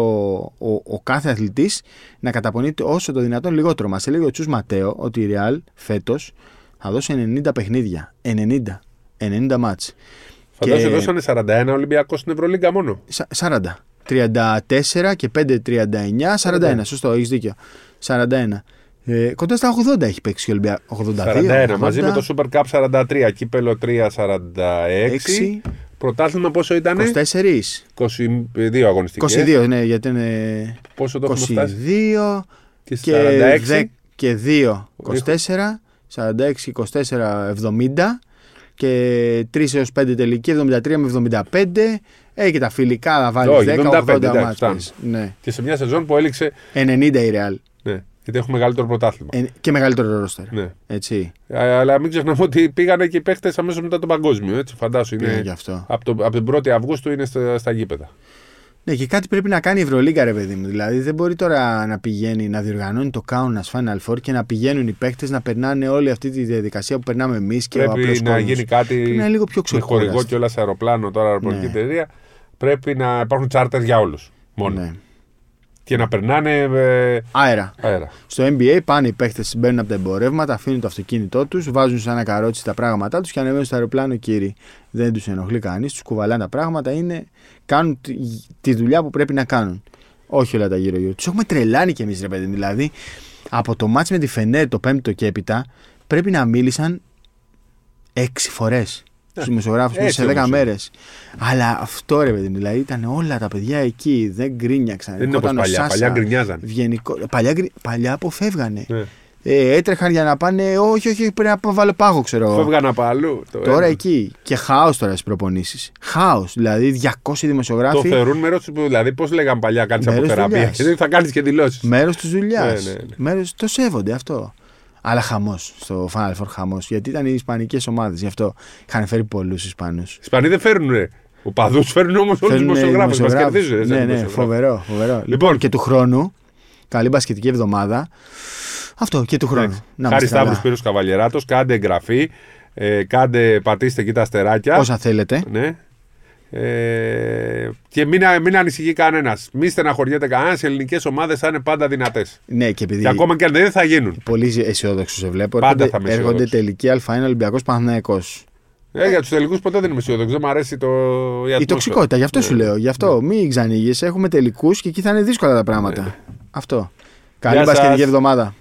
ο, ο κάθε αθλητής να καταπονείται όσο το δυνατόν λιγότερο. Μας έλεγε ο Τσούς Ματέο ότι η Real φέτος θα δώσει 90 παιχνίδια. 90. 90 μάτς. Φαντάζομαι Και- δώσανε 41 Ολυμπιακό στην Ευρωλίγκα μόνο. Σα- 40. 34 και 5, 39, 41. Σωστό, έχεις δίκιο. 41. Ε, κοντά στα 80 έχει παίξει και ο Ολυμπιακό. 82. 41 μαζί με το Super Cup 43, κύπελο 3 46. 6, Πρωτάθλημα πόσο ήταν; 24. 22 αγωνιστικές. 22, ναι, γιατί είναι Πόσο το έχουμε φτάσει; 22 Και και, 46. 10 και 2, 24, 46, 24, 70 και 3 έως 5 τελική, 73 με 75. Έχει και τα φιλικά, θα βάλεις Όχι, 10, 75, 80 εντάξει, μάτς. φτάνει. Ναι. Και σε μια σεζόν που έληξε. 90 η Real. Ναι, γιατί έχουμε μεγαλύτερο πρωτάθλημα. Ε, και μεγαλύτερο ρόστερ. Ναι. Έτσι. Α, Αλλά μην ξεχνάμε ότι πήγανε και οι παίχτε αμέσως μετά τον παγκόσμιο. Έτσι, φαντάσου. Πήγαινε Είναι... γι' αυτό. Από, το, από την 1η Αυγούστου είναι στα, στα γήπεδα. Ναι, και κάτι πρέπει να κάνει η Ευρωλίγκα, ρε παιδί μου. Δηλαδή δεν μπορεί τώρα να πηγαίνει να διοργανώνει το Kaunas Final Four και να πηγαίνουν οι παίκτες να περνάνε όλη αυτή τη διαδικασία που περνάμε εμείς και ο Πρέπει απλός να κόσμος. γίνει κάτι Πρέπει να είναι λίγο πιο με χορηγό ξεκούραστο. και όλα σε αεροπλάνο τώρα αεροπορική Ναι. εταιρεία. Πρέπει να υπάρχουν τσάρτερ για όλους. Μόνο. Ναι. Και να περνάνε ε, Αέρα. αέρα. Στο NBA πάνε οι παίχτε, μπαίνουν από τα εμπορεύματα, αφήνουν το αυτοκίνητό τους, βάζουν σε ένα καρότσι τα πράγματά τους και ανεβαίνουν στο αεροπλάνο, κύριοι. Δεν τους ενοχλεί κανείς, τους κουβαλάνε τα πράγματα, είναι, κάνουν τη, τη δουλειά που πρέπει να κάνουν. Όχι όλα τα γύρω-γύρω. Τους έχουμε τρελάνει κι εμείς, ρε παιδί. μου. Δηλαδή, από το μάτς με τη Φενέρ το πέμπτο και έπειτα, πρέπει να μίλησαν έξι φορές στου δημοσιογράφους έτσι σε δέκα όμως είναι. μέρες. Αλλά αυτό ρε παιδί, μου, δηλαδή ήταν όλα τα παιδιά εκεί, δεν γκρίνιαξαν. Δεν είναι όπως Ερχόταν ο παλιά. Σάσα, Παλιά γκρινιάζαν. Ευγενικό. Παλιά, γκρι- παλιά αποφεύγανε. Ναι. Ε, έτρεχαν για να πάνε. Όχι, όχι, πρέπει να βάλω πάγο, ξέρω εγώ. Φεύγαν από αλλού. Το Τώρα ένα. εκεί. Και χάος τώρα στις προπονήσεις. Χάος. Δηλαδή 200 Το δημοσιογράφοι. θεωρούν μέρος του. Δηλαδή, πώς λέγαν παλιά, κάνει Μέρος αποθεραπεία. δουλειάς. Και δεν θα κάνεις και δηλώσεις. Μέρος της δουλειάς. Ναι, ναι, ναι. Μέρος, το σέβονται αυτό. Αλλά χαμός στο Final Four χαμός. Γιατί ήταν οι Ισπανικές ομάδες. Γι' αυτό είχαν φέρει πολλούς Ισπανούς. Οι Ισπανοί δεν φέρνουν. ρε. Ο παδούς φέρνουν όμως όλους του δημοσιογράφους. Μας κερδίζουν. ρε, σαν Ναι, ναι, δημοσιογράφους. φοβερό. φοβερό. Λοιπόν, Λοιπόν. και του χρόνου. Καλή μπασκετική εβδομάδα. Αυτό και του χρόνου. Εντάξει. Να Χάρη είμαστε καλά. Σταύρου Σπύρος Καβαλιεράτος, κάντε εγγραφή, ε, κάντε, πατήστε εκεί τα αστεράκια. Όσα θέλετε. Ναι. Ε, και μην, μην ανησυχεί κανένας. Μην στεναχωριέται κανένας. Οι ελληνικές ομάδες θα είναι πάντα δυνατές. Ναι, και επειδή. Και ακόμα και αν δεν θα γίνουν. Πολύ αισιόδοξος σε βλέπω. Πάντα έρχονται, θα είμαι έρχονται αισιόδοξος. τελική Α1 Ολυμπιακός Παναθυναϊκό. Ε, για τους τελικούς ποτέ δεν είμαι αισιόδοξος. Δεν μου αρέσει το. Η, Η ατμόσφαιρα. τοξικότητα, γι' αυτό Ναι. σου λέω. Γι' αυτό μην ξανήγει. Έχουμε τελικούς και εκεί θα είναι δύσκολα τα πράγματα. Αυτό. Καλή Γεια σας. μπασκετική εβδομάδα.